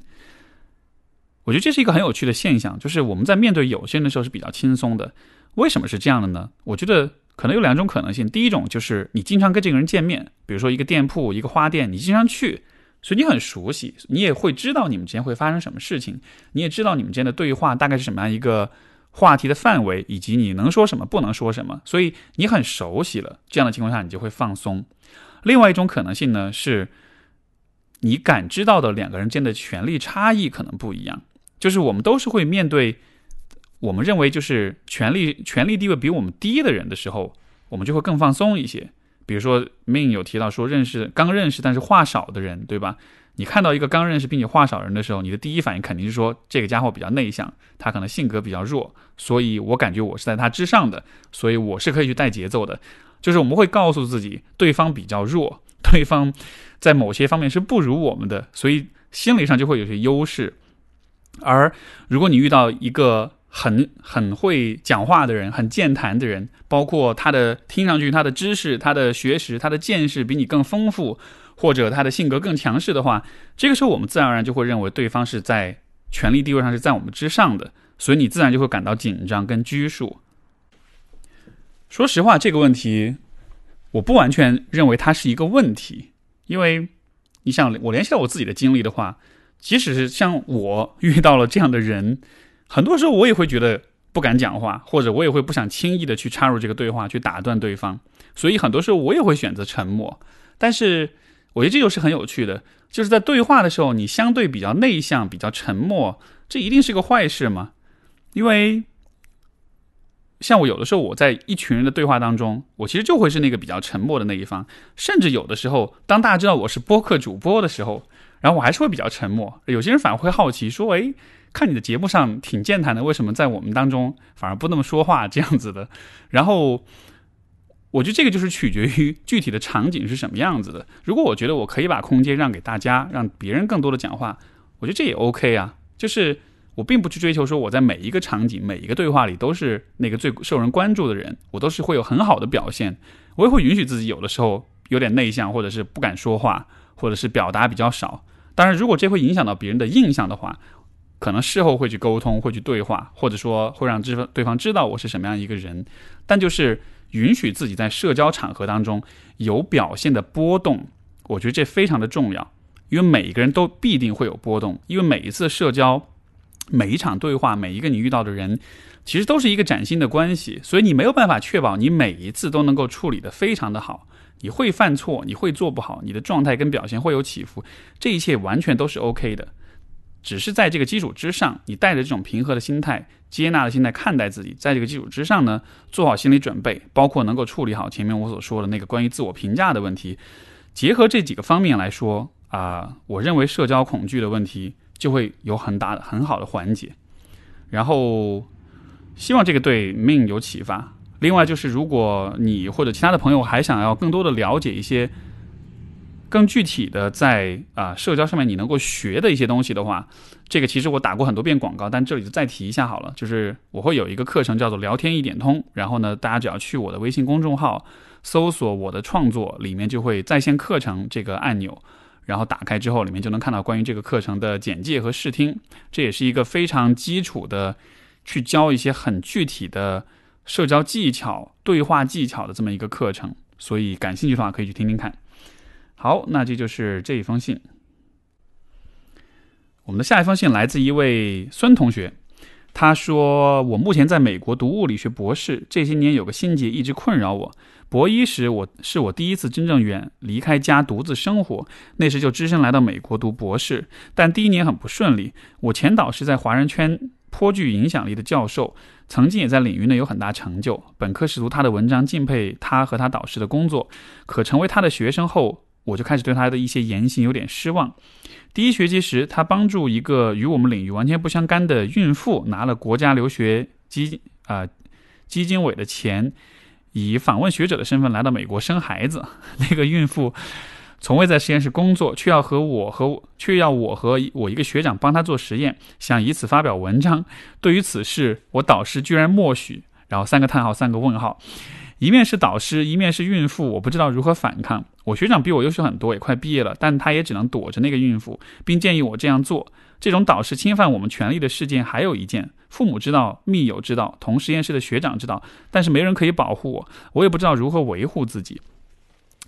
我觉得这是一个很有趣的现象，就是我们在面对有些人的时候是比较轻松的。为什么是这样的呢？我觉得可能有两种可能性。第一种就是你经常跟这个人见面，比如说一个店铺、一个花店，你经常去。所以你很熟悉，你也会知道你们之间会发生什么事情，你也知道你们之间的对话大概是什么样一个话题的范围，以及你能说什么，不能说什么。所以你很熟悉了，这样的情况下你就会放松。另外一种可能性呢，是你感知到的两个人间的权力差异可能不一样，就是我们都是会面对我们认为就是权力权力地位比我们低的人的时候，我们就会更放松一些。比如说命有提到说，认识刚认识但是话少的人，对吧？你看到一个刚认识并且话少人的时候，你的第一反应肯定是说，这个家伙比较内向，他可能性格比较弱，所以我感觉我是在他之上的，所以我是可以去带节奏的。就是我们会告诉自己，对方比较弱，对方在某些方面是不如我们的，所以心理上就会有些优势。而如果你遇到一个，很很会讲话的人，很健谈的人，包括他的听上去他的知识、他的学识、他的见识比你更丰富，或者他的性格更强势的话，这个时候我们自然而然就会认为对方是在权力地位上是在我们之上的，所以你自然就会感到紧张跟拘束。说实话，这个问题我不完全认为它是一个问题，因为你想，我联系到我自己的经历的话，即使是像我遇到了这样的人。很多时候我也会觉得不敢讲话，或者我也会不想轻易的去插入这个对话，去打断对方。所以很多时候我也会选择沉默。但是我觉得这就是很有趣的，就是在对话的时候，你相对比较内向、比较沉默，这一定是个坏事吗？因为像我有的时候我在一群人的对话当中，我其实就会是那个比较沉默的那一方。甚至有的时候，当大家知道我是播客主播的时候，然后我还是会比较沉默。有些人反而会好奇说：“诶。看你的节目上挺健谈的，为什么在我们当中反而不那么说话这样子的？然后我觉得这个就是取决于具体的场景是什么样子的。如果我觉得我可以把空间让给大家，让别人更多的讲话，我觉得这也 OK 啊。就是我并不去追求说我在每一个场景、每一个对话里都是那个最受人关注的人，我都是会有很好的表现。我也会允许自己有的时候有点内向，或者是不敢说话，或者是表达比较少。当然，如果这会影响到别人的印象的话。可能事后会去沟通，会去对话，或者说会让知对方知道我是什么样一个人，但就是允许自己在社交场合当中有表现的波动，我觉得这非常的重要，因为每一个人都必定会有波动，因为每一次社交、每一场对话、每一个你遇到的人，其实都是一个崭新的关系，所以你没有办法确保你每一次都能够处理的非常的好，你会犯错，你会做不好，你的状态跟表现会有起伏，这一切完全都是 OK 的。只是在这个基础之上，你带着这种平和的心态、接纳的心态看待自己，在这个基础之上呢，做好心理准备，包括能够处理好前面我所说的那个关于自我评价的问题，结合这几个方面来说啊，我认为社交恐惧的问题就会有很大的、很好的缓解。然后，希望这个对命有启发。另外，就是如果你或者其他的朋友还想要更多的了解一些。更具体的，在啊社交上面你能够学的一些东西的话，这个其实我打过很多遍广告，但这里就再提一下好了。就是我会有一个课程叫做“聊天一点通”，然后呢，大家只要去我的微信公众号搜索我的创作，里面就会在线课程这个按钮，然后打开之后，里面就能看到关于这个课程的简介和试听。这也是一个非常基础的，去教一些很具体的社交技巧、对话技巧的这么一个课程。所以感兴趣的话，可以去听听看。好，那这就是这一封信。我们的下一封信来自一位孙同学，他说：“我目前在美国读物理学博士，这些年有个心结一直困扰我。博一时，我是我第一次真正远离开家独自生活，那时就只身来到美国读博士。但第一年很不顺利。我前导师在华人圈颇具影响力的教授，曾经也在领域内有很大成就。本科时读他的文章，敬佩他和他导师的工作。可成为他的学生后，我就开始对他的一些言行有点失望。”第一学期时，他帮助一个与我们领域完全不相干的孕妇拿了国家留学基啊基金委的钱，以访问学者的身份来到美国生孩子。那个孕妇从未在实验室工作，却要和我和却要我和我一个学长帮他做实验，想以此发表文章。对于此事，我导师居然默许，然后三个叹号，三个问号。一面是导师，一面是孕妇，我不知道如何反抗。我学长比我优秀很多，也快毕业了，但他也只能躲着那个孕妇，并建议我这样做。这种导师侵犯我们权利的事件还有一件：父母知道，密友知道，同实验室的学长知道，但是没人可以保护我，我也不知道如何维护自己。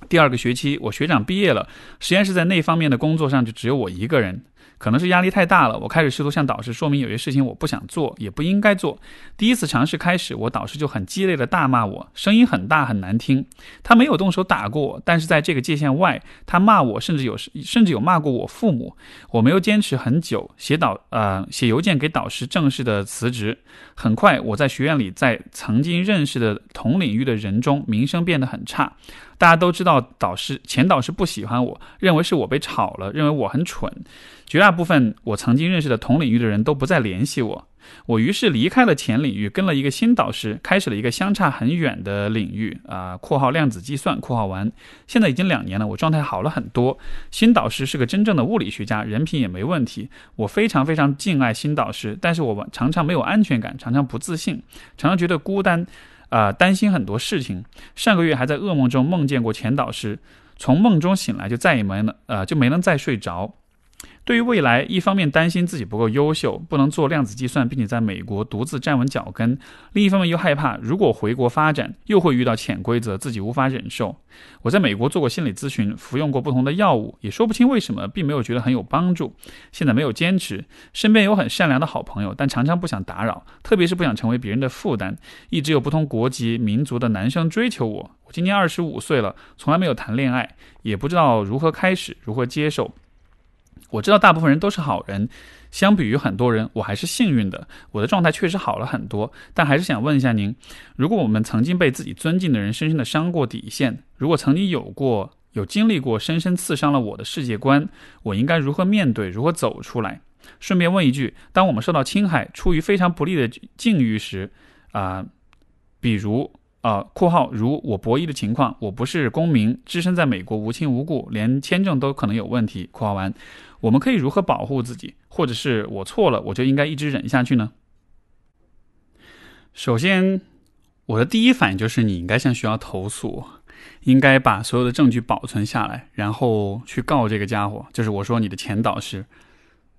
第二个学期，我学长毕业了，实验室在那方面的工作上就只有我一个人。可能是压力太大了，我开始试图向导师说明有些事情我不想做，也不应该做。第一次尝试开始，我导师就很激烈的大骂我，声音很大很难听。他没有动手打过我，但是在这个界限外，他骂我，甚至有甚至有骂过我父母。我没有坚持很久，写导呃写邮件给导师正式的辞职。很快，我在学院里，在曾经认识的同领域的人中，名声变得很差。大家都知道，导师前导师不喜欢我，认为是我被炒了，认为我很蠢。绝大部分我曾经认识的同领域的人都不再联系我。我于是离开了前领域，跟了一个新导师，开始了一个相差很远的领域啊（括号量子计算）（括号完）。现在已经两年了，我状态好了很多。新导师是个真正的物理学家，人品也没问题。我非常非常敬爱新导师，但是我常常没有安全感，常常不自信，常常觉得孤单。啊，担心很多事情。上个月还在噩梦中梦见过前导师，从梦中醒来就再也没能，呃，就没能再睡着。对于未来，一方面担心自己不够优秀，不能做量子计算，并且在美国独自站稳脚跟；另一方面又害怕，如果回国发展，又会遇到潜规则，自己无法忍受。我在美国做过心理咨询，服用过不同的药物，也说不清为什么，并没有觉得很有帮助。现在没有坚持，身边有很善良的好朋友，但常常不想打扰，特别是不想成为别人的负担。一直有不同国籍、民族的男生追求我。我今年二十五岁了，从来没有谈恋爱，也不知道如何开始，如何接受。我知道大部分人都是好人，相比于很多人，我还是幸运的。我的状态确实好了很多，但还是想问一下您：如果我们曾经被自己尊敬的人深深的伤过底线，如果曾经有过、有经历过深深刺伤了我的世界观，我应该如何面对、如何走出来？顺便问一句：当我们受到侵害、处于非常不利的境遇时，啊，比如。啊，括号如我博弈的情况，我不是公民，置身在美国无亲无故，连签证都可能有问题。括号完，我们可以如何保护自己？或者是我错了，我就应该一直忍下去呢？首先，我的第一反应就是你应该向学校投诉，应该把所有的证据保存下来，然后去告这个家伙，就是我说你的前导师。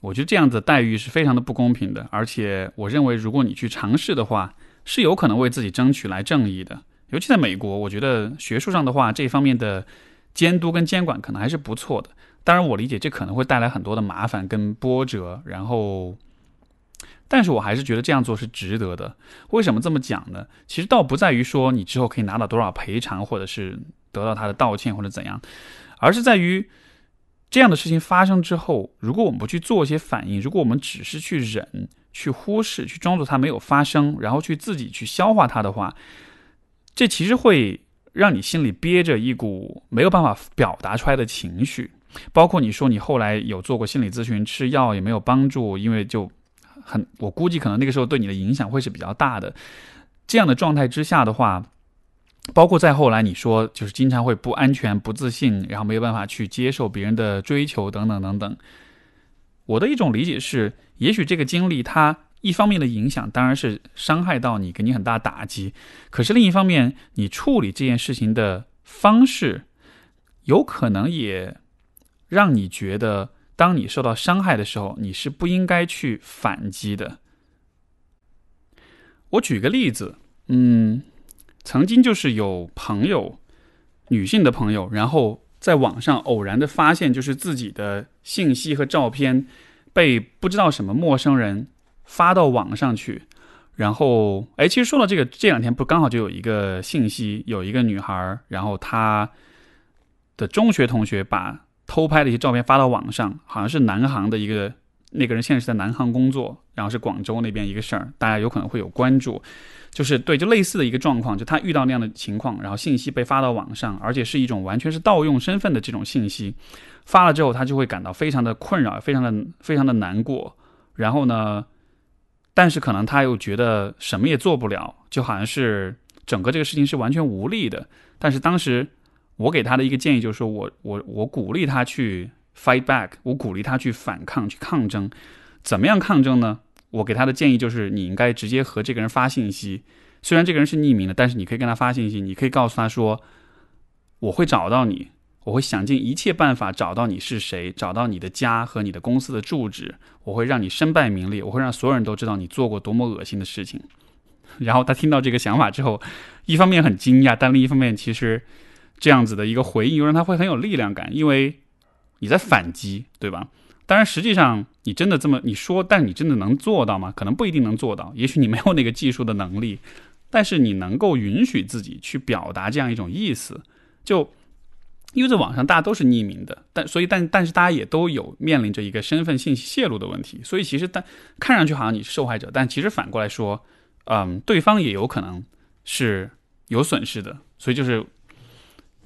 我觉得这样子待遇是非常的不公平的，而且我认为如果你去尝试的话。是有可能为自己争取来正义的，尤其在美国，我觉得学术上的话，这方面的监督跟监管可能还是不错的。当然，我理解这可能会带来很多的麻烦跟波折，然后，但是我还是觉得这样做是值得的。为什么这么讲呢？其实倒不在于说你之后可以拿到多少赔偿，或者是得到他的道歉或者怎样，而是在于这样的事情发生之后，如果我们不去做一些反应，如果我们只是去忍。去忽视，去装作它没有发生，然后去自己去消化它的话，这其实会让你心里憋着一股没有办法表达出来的情绪。包括你说你后来有做过心理咨询，吃药也没有帮助，因为就很，我估计可能那个时候对你的影响会是比较大的。这样的状态之下的话，包括再后来你说就是经常会不安全、不自信，然后没有办法去接受别人的追求等等等等。我的一种理解是。也许这个经历，它一方面的影响当然是伤害到你，给你很大打击。可是另一方面，你处理这件事情的方式，有可能也让你觉得，当你受到伤害的时候，你是不应该去反击的。我举个例子，嗯，曾经就是有朋友，女性的朋友，然后在网上偶然的发现，就是自己的信息和照片被不知道什么陌生人发到网上去，然后，哎，其实说到这个，这两天不刚好就有一个信息，有一个女孩，然后她的中学同学把偷拍的一些照片发到网上，好像是南航的一个那个人现在是在南航工作，然后是广州那边一个事儿，大家有可能会有关注。就是对，就类似的一个状况，就他遇到那样的情况，然后信息被发到网上，而且是一种完全是盗用身份的这种信息，发了之后，他就会感到非常的困扰，非常的非常的难过。然后呢，但是可能他又觉得什么也做不了，就好像是整个这个事情是完全无力的。但是当时我给他的一个建议就是说，我我我鼓励他去 fight back，我鼓励他去反抗，去抗争。怎么样抗争呢？我给他的建议就是，你应该直接和这个人发信息。虽然这个人是匿名的，但是你可以跟他发信息。你可以告诉他说：“我会找到你，我会想尽一切办法找到你是谁，找到你的家和你的公司的住址。我会让你身败名裂，我会让所有人都知道你做过多么恶心的事情。”然后他听到这个想法之后，一方面很惊讶，但另一方面其实这样子的一个回应又让他会很有力量感，因为你在反击，对吧？当然，实际上你真的这么你说，但你真的能做到吗？可能不一定能做到。也许你没有那个技术的能力，但是你能够允许自己去表达这样一种意思。就因为在网上大家都是匿名的，但所以但但是大家也都有面临着一个身份信息泄露的问题。所以其实但看上去好像你是受害者，但其实反过来说，嗯，对方也有可能是有损失的。所以就是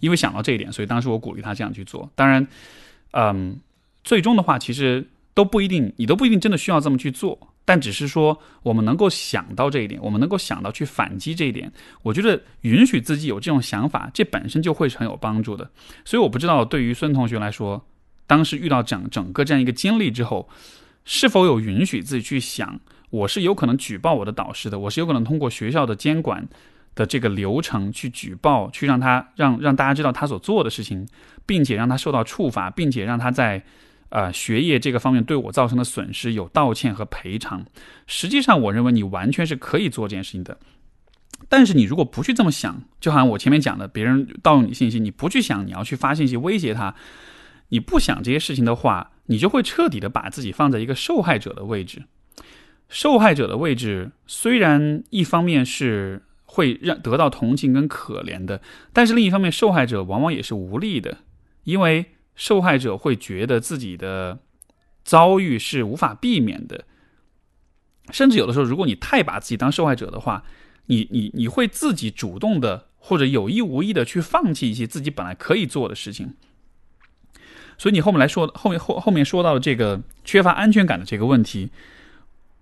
因为想到这一点，所以当时我鼓励他这样去做。当然，嗯。最终的话，其实都不一定，你都不一定真的需要这么去做。但只是说，我们能够想到这一点，我们能够想到去反击这一点，我觉得允许自己有这种想法，这本身就会是很有帮助的。所以，我不知道对于孙同学来说，当时遇到整整个这样一个经历之后，是否有允许自己去想，我是有可能举报我的导师的，我是有可能通过学校的监管的这个流程去举报，去让他让让大家知道他所做的事情，并且让他受到处罚，并且让他在。呃，学业这个方面对我造成的损失有道歉和赔偿。实际上，我认为你完全是可以做这件事情的。但是，你如果不去这么想，就好像我前面讲的，别人盗用你信息，你不去想你要去发信息威胁他，你不想这些事情的话，你就会彻底的把自己放在一个受害者的位置。受害者的位置虽然一方面是会让得到同情跟可怜的，但是另一方面，受害者往往也是无力的，因为。受害者会觉得自己的遭遇是无法避免的，甚至有的时候，如果你太把自己当受害者的话，你你你会自己主动的或者有意无意的去放弃一些自己本来可以做的事情。所以你后面来说，后面后后面说到这个缺乏安全感的这个问题，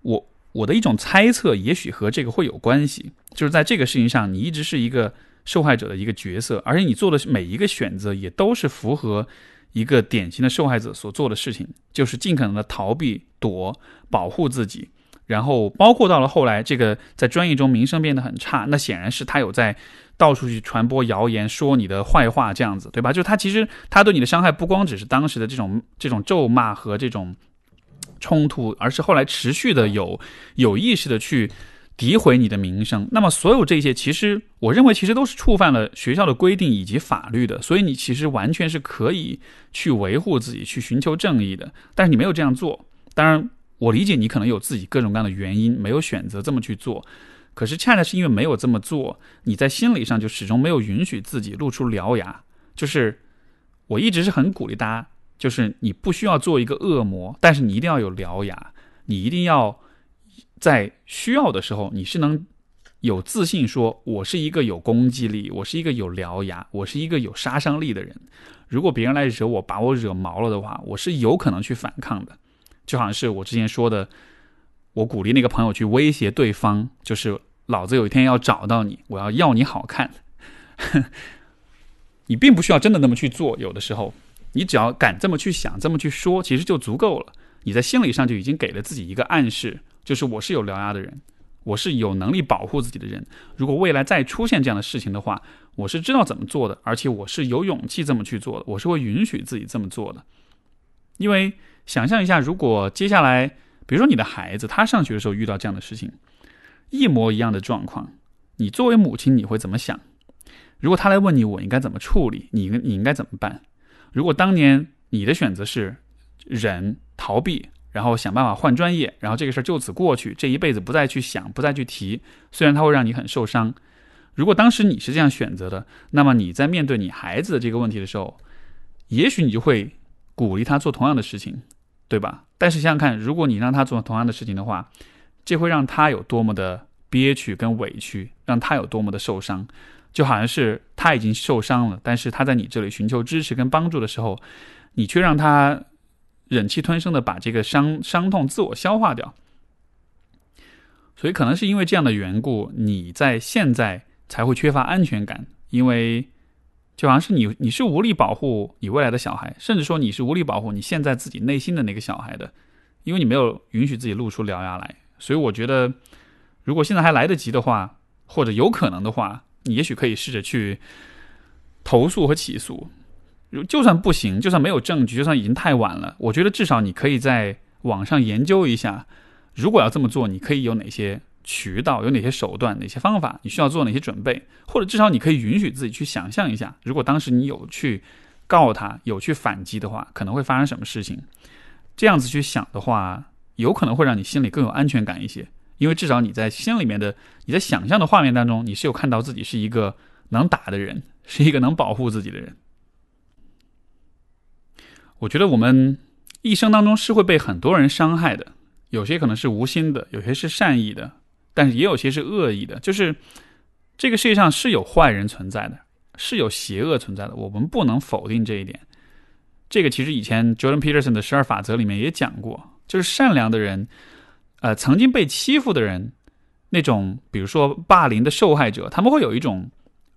我我的一种猜测，也许和这个会有关系，就是在这个事情上，你一直是一个受害者的一个角色，而且你做的每一个选择也都是符合。一个典型的受害者所做的事情，就是尽可能的逃避、躲、保护自己，然后包括到了后来，这个在专业中名声变得很差，那显然是他有在到处去传播谣言，说你的坏话，这样子，对吧？就他其实他对你的伤害不光只是当时的这种这种咒骂和这种冲突，而是后来持续的有有意识的去。诋毁你的名声，那么所有这些，其实我认为其实都是触犯了学校的规定以及法律的，所以你其实完全是可以去维护自己，去寻求正义的。但是你没有这样做，当然我理解你可能有自己各种各样的原因，没有选择这么去做。可是恰恰是因为没有这么做，你在心理上就始终没有允许自己露出獠牙。就是我一直是很鼓励大家，就是你不需要做一个恶魔，但是你一定要有獠牙，你一定要。在需要的时候，你是能有自信说，我是一个有攻击力，我是一个有獠牙，我是一个有杀伤力的人。如果别人来惹我，把我惹毛了的话，我是有可能去反抗的。就好像是我之前说的，我鼓励那个朋友去威胁对方，就是老子有一天要找到你，我要要你好看。你并不需要真的那么去做，有的时候，你只要敢这么去想，这么去说，其实就足够了。你在心理上就已经给了自己一个暗示。就是我是有獠牙的人，我是有能力保护自己的人。如果未来再出现这样的事情的话，我是知道怎么做的，而且我是有勇气这么去做的，我是会允许自己这么做的。因为想象一下，如果接下来，比如说你的孩子他上学的时候遇到这样的事情，一模一样的状况，你作为母亲你会怎么想？如果他来问你我应该怎么处理，你应你应该怎么办？如果当年你的选择是忍逃避，然后想办法换专业，然后这个事儿就此过去，这一辈子不再去想，不再去提，虽然它会让你很受伤。如果当时你是这样选择的，那么你在面对你孩子的这个问题的时候，也许你就会鼓励他做同样的事情，对吧？但是想想看，如果你让他做同样的事情的话，这会让他有多么的憋屈跟委屈，让他有多么的受伤，就好像是他已经受伤了，但是他在你这里寻求支持跟帮助的时候，你却让他忍气吞声的把这个伤伤痛自我消化掉。所以可能是因为这样的缘故，你在现在。才会缺乏安全感，因为就好像是你，你是无力保护你未来的小孩，甚至说你是无力保护你现在自己内心的那个小孩的，因为你没有允许自己露出獠牙来。所以我觉得，如果现在还来得及的话，或者有可能的话，你也许可以试着去投诉和起诉。如就算不行，就算没有证据，就算已经太晚了，我觉得至少你可以在网上研究一下，如果要这么做，你可以有哪些。渠道有哪些手段、哪些方法？你需要做哪些准备？或者至少你可以允许自己去想象一下，如果当时你有去告他、有去反击的话，可能会发生什么事情？这样子去想的话，有可能会让你心里更有安全感一些，因为至少你在心里面的、你在想象的画面当中，你是有看到自己是一个能打的人，是一个能保护自己的人。我觉得我们一生当中是会被很多人伤害的，有些可能是无心的，有些是善意的。但是也有些是恶意的，就是这个世界上是有坏人存在的，是有邪恶存在的，我们不能否定这一点。这个其实以前 Jordan Peterson 的十二法则里面也讲过，就是善良的人，呃，曾经被欺负的人，那种比如说霸凌的受害者，他们会有一种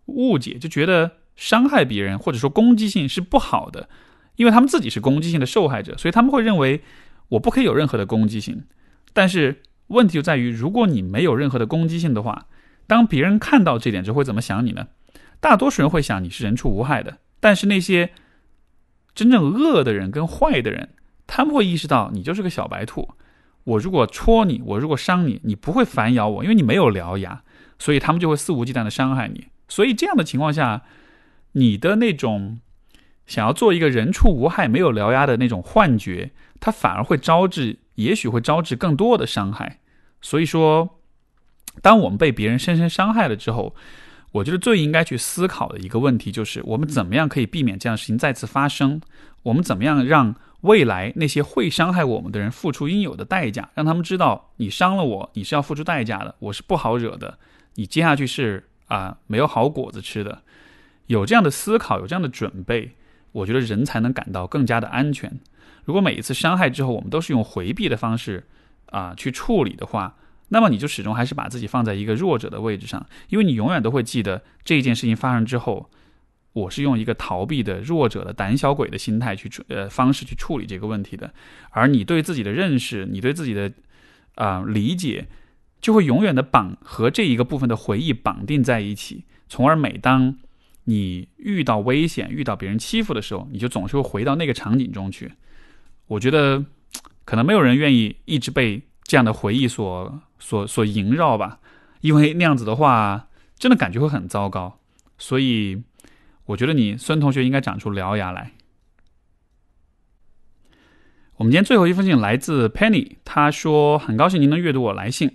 误解，就觉得伤害别人或者说攻击性是不好的，因为他们自己是攻击性的受害者，所以他们会认为我不可以有任何的攻击性，但是。问题就在于，如果你没有任何的攻击性的话，当别人看到这点之后会怎么想你呢？大多数人会想你是人畜无害的，但是那些真正恶的人跟坏的人，他们会意识到你就是个小白兔。我如果戳你，我如果伤你，你不会反咬我，因为你没有獠牙，所以他们就会肆无忌惮的伤害你。所以这样的情况下，你的那种想要做一个人畜无害、没有獠牙的那种幻觉，它反而会招致。也许会招致更多的伤害，所以说，当我们被别人深深伤害了之后，我觉得最应该去思考的一个问题就是：我们怎么样可以避免这样的事情再次发生？我们怎么样让未来那些会伤害我们的人付出应有的代价？让他们知道，你伤了我，你是要付出代价的，我是不好惹的，你接下去是啊没有好果子吃的。有这样的思考，有这样的准备，我觉得人才能感到更加的安全。如果每一次伤害之后，我们都是用回避的方式啊去处理的话，那么你就始终还是把自己放在一个弱者的位置上，因为你永远都会记得这件事情发生之后，我是用一个逃避的弱者的胆小鬼的心态去处呃方式去处理这个问题的，而你对自己的认识，你对自己的啊理解，就会永远的绑和这一个部分的回忆绑定在一起，从而每当你遇到危险、遇到别人欺负的时候，你就总是会回到那个场景中去。我觉得，可能没有人愿意一直被这样的回忆所、所、所萦绕吧，因为那样子的话，真的感觉会很糟糕。所以，我觉得你孙同学应该长出獠牙来。我们今天最后一封信来自 Penny，他说：“很高兴您能阅读我来信，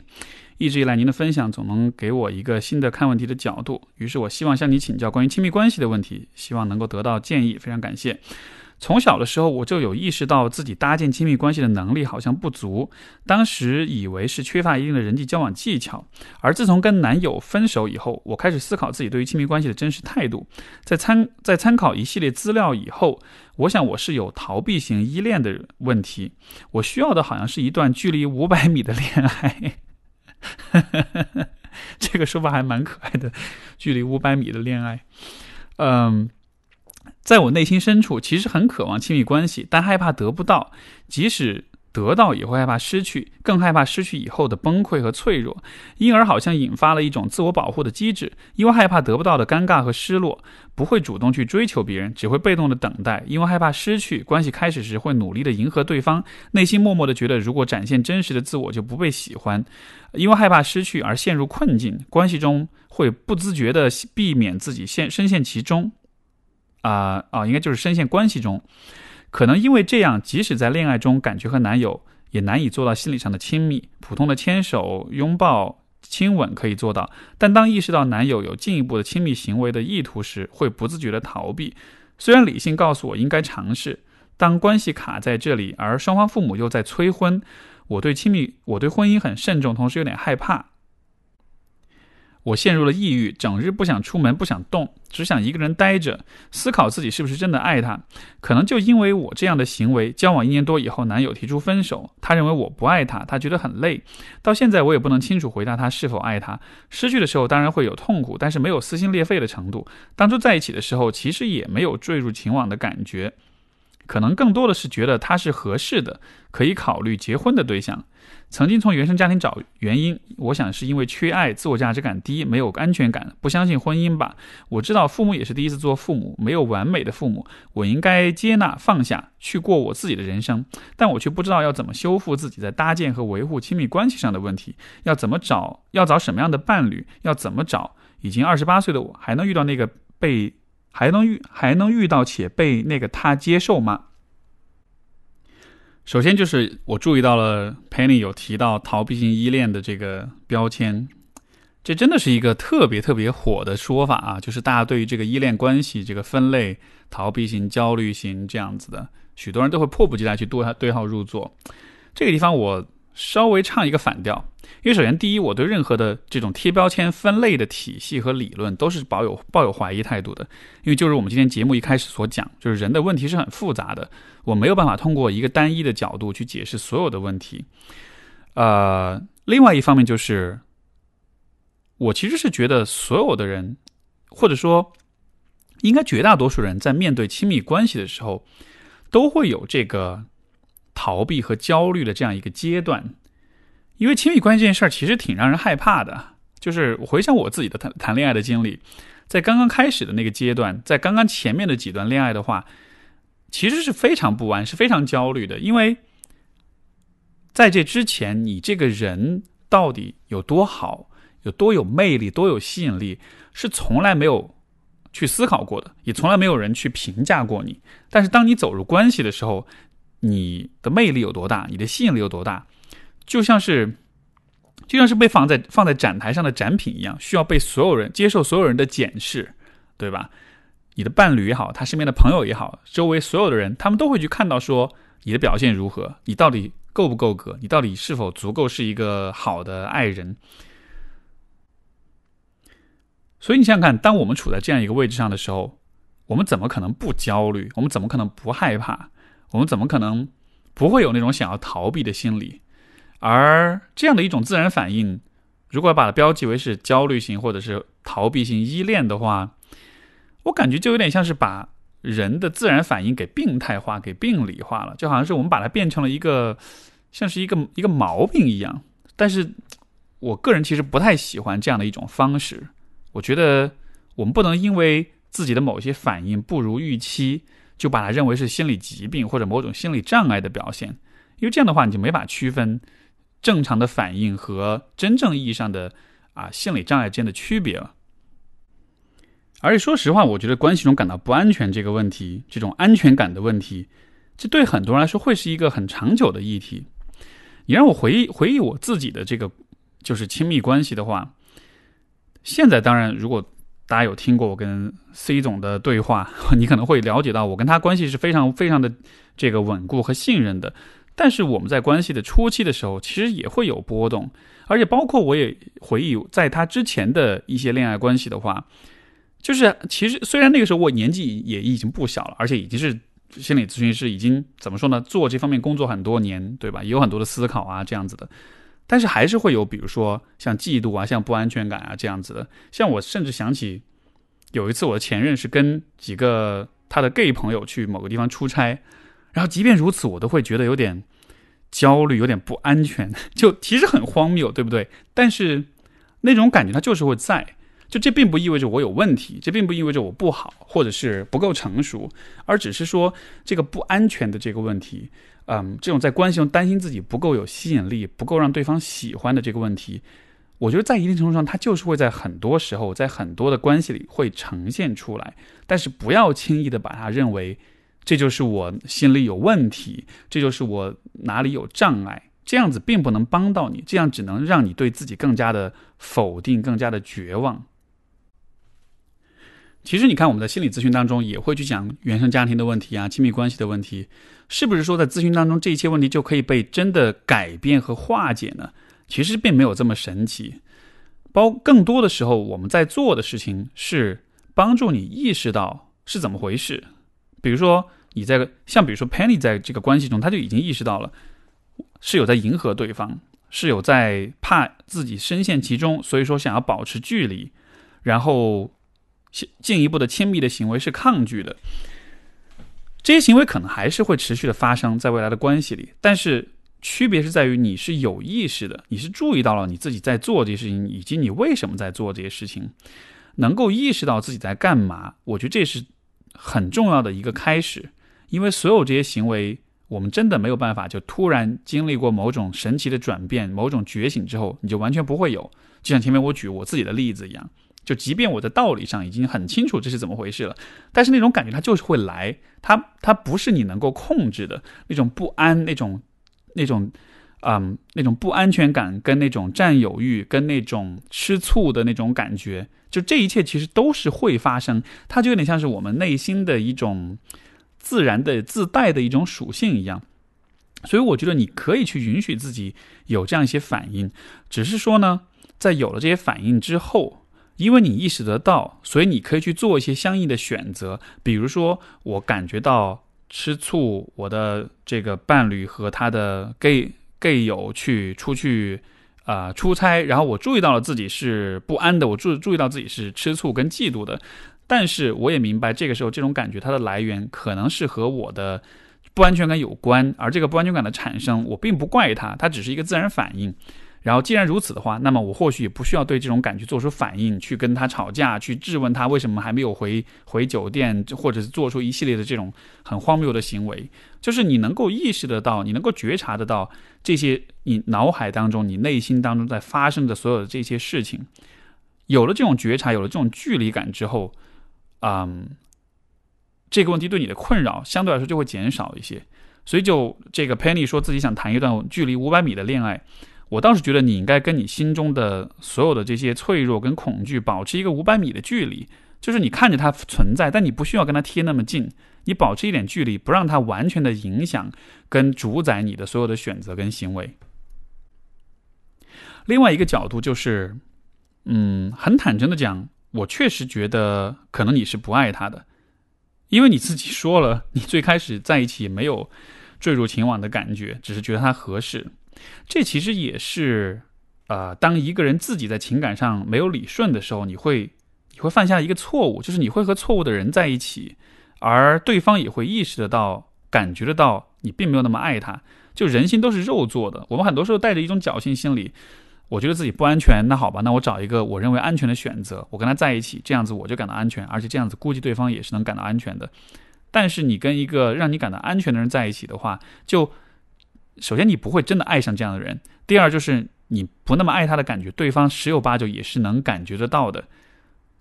一直以来您的分享总能给我一个新的看问题的角度。于是我希望向你请教关于亲密关系的问题，希望能够得到建议。非常感谢。”从小的时候，我就有意识到自己搭建亲密关系的能力好像不足，当时以为是缺乏一定的人际交往技巧。而自从跟男友分手以后，我开始思考自己对于亲密关系的真实态度。在参在参考一系列资料以后，我想我是有逃避型依恋的问题。我需要的好像是一段距离五百米的恋爱。这个说法还蛮可爱的，距离五百米的恋爱。嗯。在我内心深处，其实很渴望亲密关系，但害怕得不到。即使得到，也会害怕失去，更害怕失去以后的崩溃和脆弱。因而，好像引发了一种自我保护的机制。因为害怕得不到的尴尬和失落，不会主动去追求别人，只会被动的等待。因为害怕失去关系，开始时会努力的迎合对方，内心默默的觉得，如果展现真实的自我，就不被喜欢。因为害怕失去而陷入困境，关系中会不自觉的避免自己陷深陷其中。啊啊，应该就是深陷关系中。可能因为这样，即使在恋爱中，感觉和男友也难以做到心理上的亲密。普通的牵手、拥抱、亲吻可以做到，但当意识到男友有进一步的亲密行为的意图时，会不自觉的逃避。虽然理性告诉我应该尝试，当关系卡在这里，而双方父母又在催婚，我对亲密，我对婚姻很慎重，同时有点害怕。我陷入了抑郁，整日不想出门，不想动，只想一个人待着，思考自己是不是真的爱他。可能就因为我这样的行为，交往一年多以后，男友提出分手，他认为我不爱他，他觉得很累。到现在我也不能清楚回答他是否爱他。失去的时候当然会有痛苦，但是没有撕心裂肺的程度。当初在一起的时候，其实也没有坠入情网的感觉。可能更多的是觉得他是合适的，可以考虑结婚的对象。曾经从原生家庭找原因，我想是因为缺爱，自我价值感低，没有安全感，不相信婚姻吧。我知道父母也是第一次做父母，没有完美的父母，我应该接纳放下去过我自己的人生，但我却不知道要怎么修复自己在搭建和维护亲密关系上的问题，要怎么找，要找什么样的伴侣，要怎么找。已经二十八岁的我，还能遇到那个被。还能遇还能遇到且被那个他接受吗？首先就是我注意到了 Penny 有提到逃避型依恋的这个标签，这真的是一个特别特别火的说法啊！就是大家对于这个依恋关系这个分类，逃避型、焦虑型这样子的，许多人都会迫不及待去对对号入座。这个地方我。稍微唱一个反调，因为首先第一，我对任何的这种贴标签分类的体系和理论都是抱有抱有怀疑态度的，因为就是我们今天节目一开始所讲，就是人的问题是很复杂的，我没有办法通过一个单一的角度去解释所有的问题。呃，另外一方面就是，我其实是觉得所有的人，或者说应该绝大多数人在面对亲密关系的时候，都会有这个。逃避和焦虑的这样一个阶段，因为亲密关系这件事儿其实挺让人害怕的。就是我回想我自己的谈谈恋爱的经历，在刚刚开始的那个阶段，在刚刚前面的几段恋爱的话，其实是非常不安，是非常焦虑的。因为在这之前，你这个人到底有多好，有多有魅力，多有吸引力，是从来没有去思考过的，也从来没有人去评价过你。但是当你走入关系的时候，你的魅力有多大？你的吸引力有多大？就像是，就像是被放在放在展台上的展品一样，需要被所有人接受，所有人的检视，对吧？你的伴侣也好，他身边的朋友也好，周围所有的人，他们都会去看到说你的表现如何，你到底够不够格，你到底是否足够是一个好的爱人。所以你想想看，当我们处在这样一个位置上的时候，我们怎么可能不焦虑？我们怎么可能不害怕？我们怎么可能不会有那种想要逃避的心理？而这样的一种自然反应，如果把它标记为是焦虑型或者是逃避型依恋的话，我感觉就有点像是把人的自然反应给病态化、给病理化了，就好像是我们把它变成了一个像是一个一个毛病一样。但是我个人其实不太喜欢这样的一种方式。我觉得我们不能因为自己的某些反应不如预期。就把它认为是心理疾病或者某种心理障碍的表现，因为这样的话你就没法区分正常的反应和真正意义上的啊心理障碍之间的区别了。而且说实话，我觉得关系中感到不安全这个问题，这种安全感的问题，这对很多人来说会是一个很长久的议题。你让我回忆回忆我自己的这个就是亲密关系的话，现在当然如果。大家有听过我跟 C 总的对话，你可能会了解到我跟他关系是非常非常的这个稳固和信任的。但是我们在关系的初期的时候，其实也会有波动，而且包括我也回忆在他之前的一些恋爱关系的话，就是其实虽然那个时候我年纪也已经不小了，而且已经是心理咨询师，已经怎么说呢，做这方面工作很多年，对吧？也有很多的思考啊，这样子的。但是还是会有，比如说像嫉妒啊，像不安全感啊这样子的。像我甚至想起，有一次我的前任是跟几个他的 gay 朋友去某个地方出差，然后即便如此，我都会觉得有点焦虑，有点不安全，就其实很荒谬，对不对？但是那种感觉它就是会在，就这并不意味着我有问题，这并不意味着我不好，或者是不够成熟，而只是说这个不安全的这个问题。嗯，这种在关系中担心自己不够有吸引力、不够让对方喜欢的这个问题，我觉得在一定程度上，它就是会在很多时候，在很多的关系里会呈现出来。但是不要轻易的把它认为这就是我心里有问题，这就是我哪里有障碍。这样子并不能帮到你，这样只能让你对自己更加的否定，更加的绝望。其实你看，我们在心理咨询当中也会去讲原生家庭的问题啊，亲密关系的问题，是不是说在咨询当中这些问题就可以被真的改变和化解呢？其实并没有这么神奇。包更多的时候，我们在做的事情是帮助你意识到是怎么回事。比如说你在像比如说 Penny 在这个关系中，他就已经意识到了是有在迎合对方，是有在怕自己深陷其中，所以说想要保持距离，然后。进一步的亲密的行为是抗拒的，这些行为可能还是会持续的发生在未来的关系里，但是区别是在于你是有意识的，你是注意到了你自己在做这些事情，以及你为什么在做这些事情，能够意识到自己在干嘛，我觉得这是很重要的一个开始，因为所有这些行为，我们真的没有办法就突然经历过某种神奇的转变、某种觉醒之后，你就完全不会有，就像前面我举我自己的例子一样。就即便我在道理上已经很清楚这是怎么回事了，但是那种感觉它就是会来，它它不是你能够控制的那种不安，那种那种嗯那种不安全感，跟那种占有欲，跟那种吃醋的那种感觉，就这一切其实都是会发生，它就有点像是我们内心的一种自然的自带的一种属性一样，所以我觉得你可以去允许自己有这样一些反应，只是说呢，在有了这些反应之后。因为你意识得到，所以你可以去做一些相应的选择。比如说，我感觉到吃醋，我的这个伴侣和他的 gay gay 友去出去啊出差，然后我注意到了自己是不安的，我注注意到自己是吃醋跟嫉妒的。但是我也明白，这个时候这种感觉它的来源可能是和我的不安全感有关，而这个不安全感的产生，我并不怪他，它只是一个自然反应。然后，既然如此的话，那么我或许也不需要对这种感觉做出反应，去跟他吵架，去质问他为什么还没有回回酒店，或者是做出一系列的这种很荒谬的行为。就是你能够意识得到，你能够觉察得到这些你脑海当中、你内心当中在发生的所有的这些事情。有了这种觉察，有了这种距离感之后，嗯，这个问题对你的困扰相对来说就会减少一些。所以，就这个 Penny 说自己想谈一段距离五百米的恋爱。我倒是觉得你应该跟你心中的所有的这些脆弱跟恐惧保持一个五百米的距离，就是你看着它存在，但你不需要跟它贴那么近，你保持一点距离，不让它完全的影响跟主宰你的所有的选择跟行为。另外一个角度就是，嗯，很坦诚的讲，我确实觉得可能你是不爱他的，因为你自己说了，你最开始在一起没有坠入情网的感觉，只是觉得他合适。这其实也是，呃，当一个人自己在情感上没有理顺的时候，你会你会犯下一个错误，就是你会和错误的人在一起，而对方也会意识得到、感觉得到你并没有那么爱他。就人心都是肉做的，我们很多时候带着一种侥幸心理，我觉得自己不安全，那好吧，那我找一个我认为安全的选择，我跟他在一起，这样子我就感到安全，而且这样子估计对方也是能感到安全的。但是你跟一个让你感到安全的人在一起的话，就。首先，你不会真的爱上这样的人；第二，就是你不那么爱他的感觉，对方十有八九也是能感觉得到的。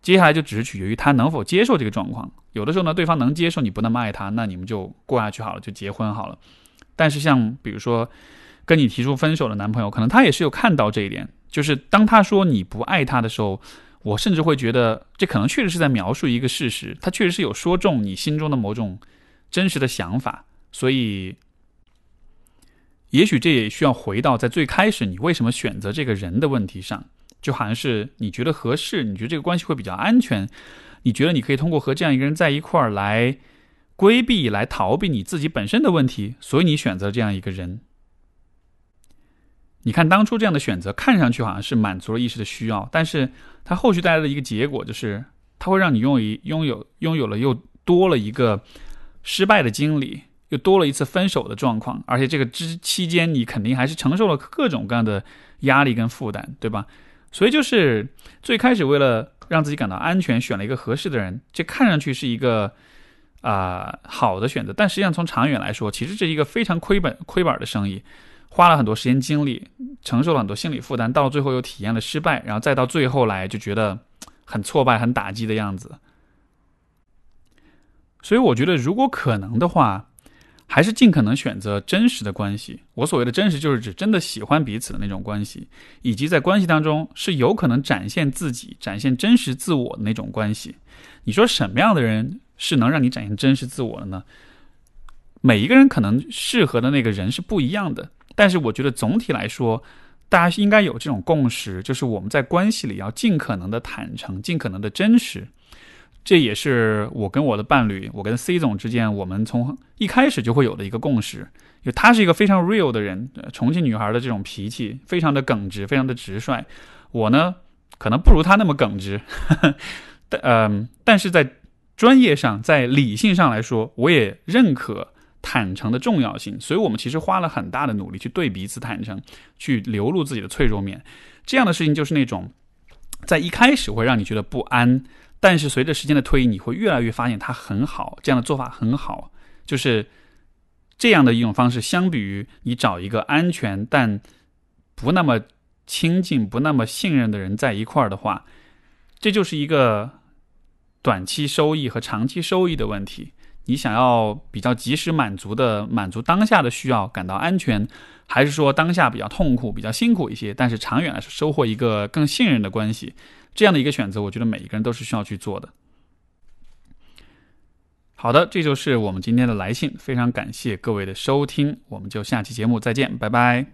接下来就只是取决于他能否接受这个状况。有的时候呢，对方能接受你不那么爱他，那你们就过下去好了，就结婚好了。但是像比如说跟你提出分手的男朋友，可能他也是有看到这一点，就是当他说你不爱他的时候，我甚至会觉得这可能确实是在描述一个事实，他确实是有说中你心中的某种真实的想法，所以。也许这也需要回到在最开始你为什么选择这个人的问题上，就好像是你觉得合适，你觉得这个关系会比较安全，你觉得你可以通过和这样一个人在一块儿来规避、来逃避你自己本身的问题，所以你选择这样一个人。你看当初这样的选择看上去好像是满足了意识的需要，但是它后续带来的一个结果就是，它会让你拥有拥有拥有了又多了一个失败的经历。又多了一次分手的状况，而且这个之期间，你肯定还是承受了各种各样的压力跟负担，对吧？所以就是最开始为了让自己感到安全，选了一个合适的人，这看上去是一个啊好的选择，但实际上从长远来说，其实这是一个非常亏本亏本的生意。花了很多时间精力，承受了很多心理负担，到最后又体验了失败，然后再到最后来就觉得很挫败、很打击的样子。所以我觉得，如果可能的话，还是尽可能选择真实的关系。我所谓的真实，就是指真的喜欢彼此的那种关系，以及在关系当中是有可能展现自己、展现真实自我的那种关系。你说什么样的人是能让你展现真实自我的呢？每一个人可能适合的那个人是不一样的。但是我觉得总体来说，大家应该有这种共识，就是我们在关系里要尽可能的坦诚，尽可能的真实。这也是我跟我的伴侣，我跟 C 总之间，我们从一开始就会有的一个共识。因为他是一个非常 real 的人，重庆女孩的这种脾气，非常的耿直，非常的直率。我呢，可能不如他那么耿直，但嗯，但是在专业上，在理性上来说，我也认可。坦诚的重要性，所以我们其实花了很大的努力去对彼此坦诚，去流露自己的脆弱面。这样的事情就是那种在一开始会让你觉得不安，但是随着时间的推移，你会越来越发现它很好，这样的做法很好。就是这样的一种方式，相比于你找一个安全但不那么亲近、不那么信任的人在一块儿的话，这就是一个短期收益和长期收益的问题。你想要比较及时满足的满足当下的需要，感到安全，还是说当下比较痛苦、比较辛苦一些，但是长远来说收获一个更信任的关系，这样的一个选择，我觉得每一个人都是需要去做的。好的，这就是我们今天的来信，非常感谢各位的收听，我们就下期节目再见，拜拜。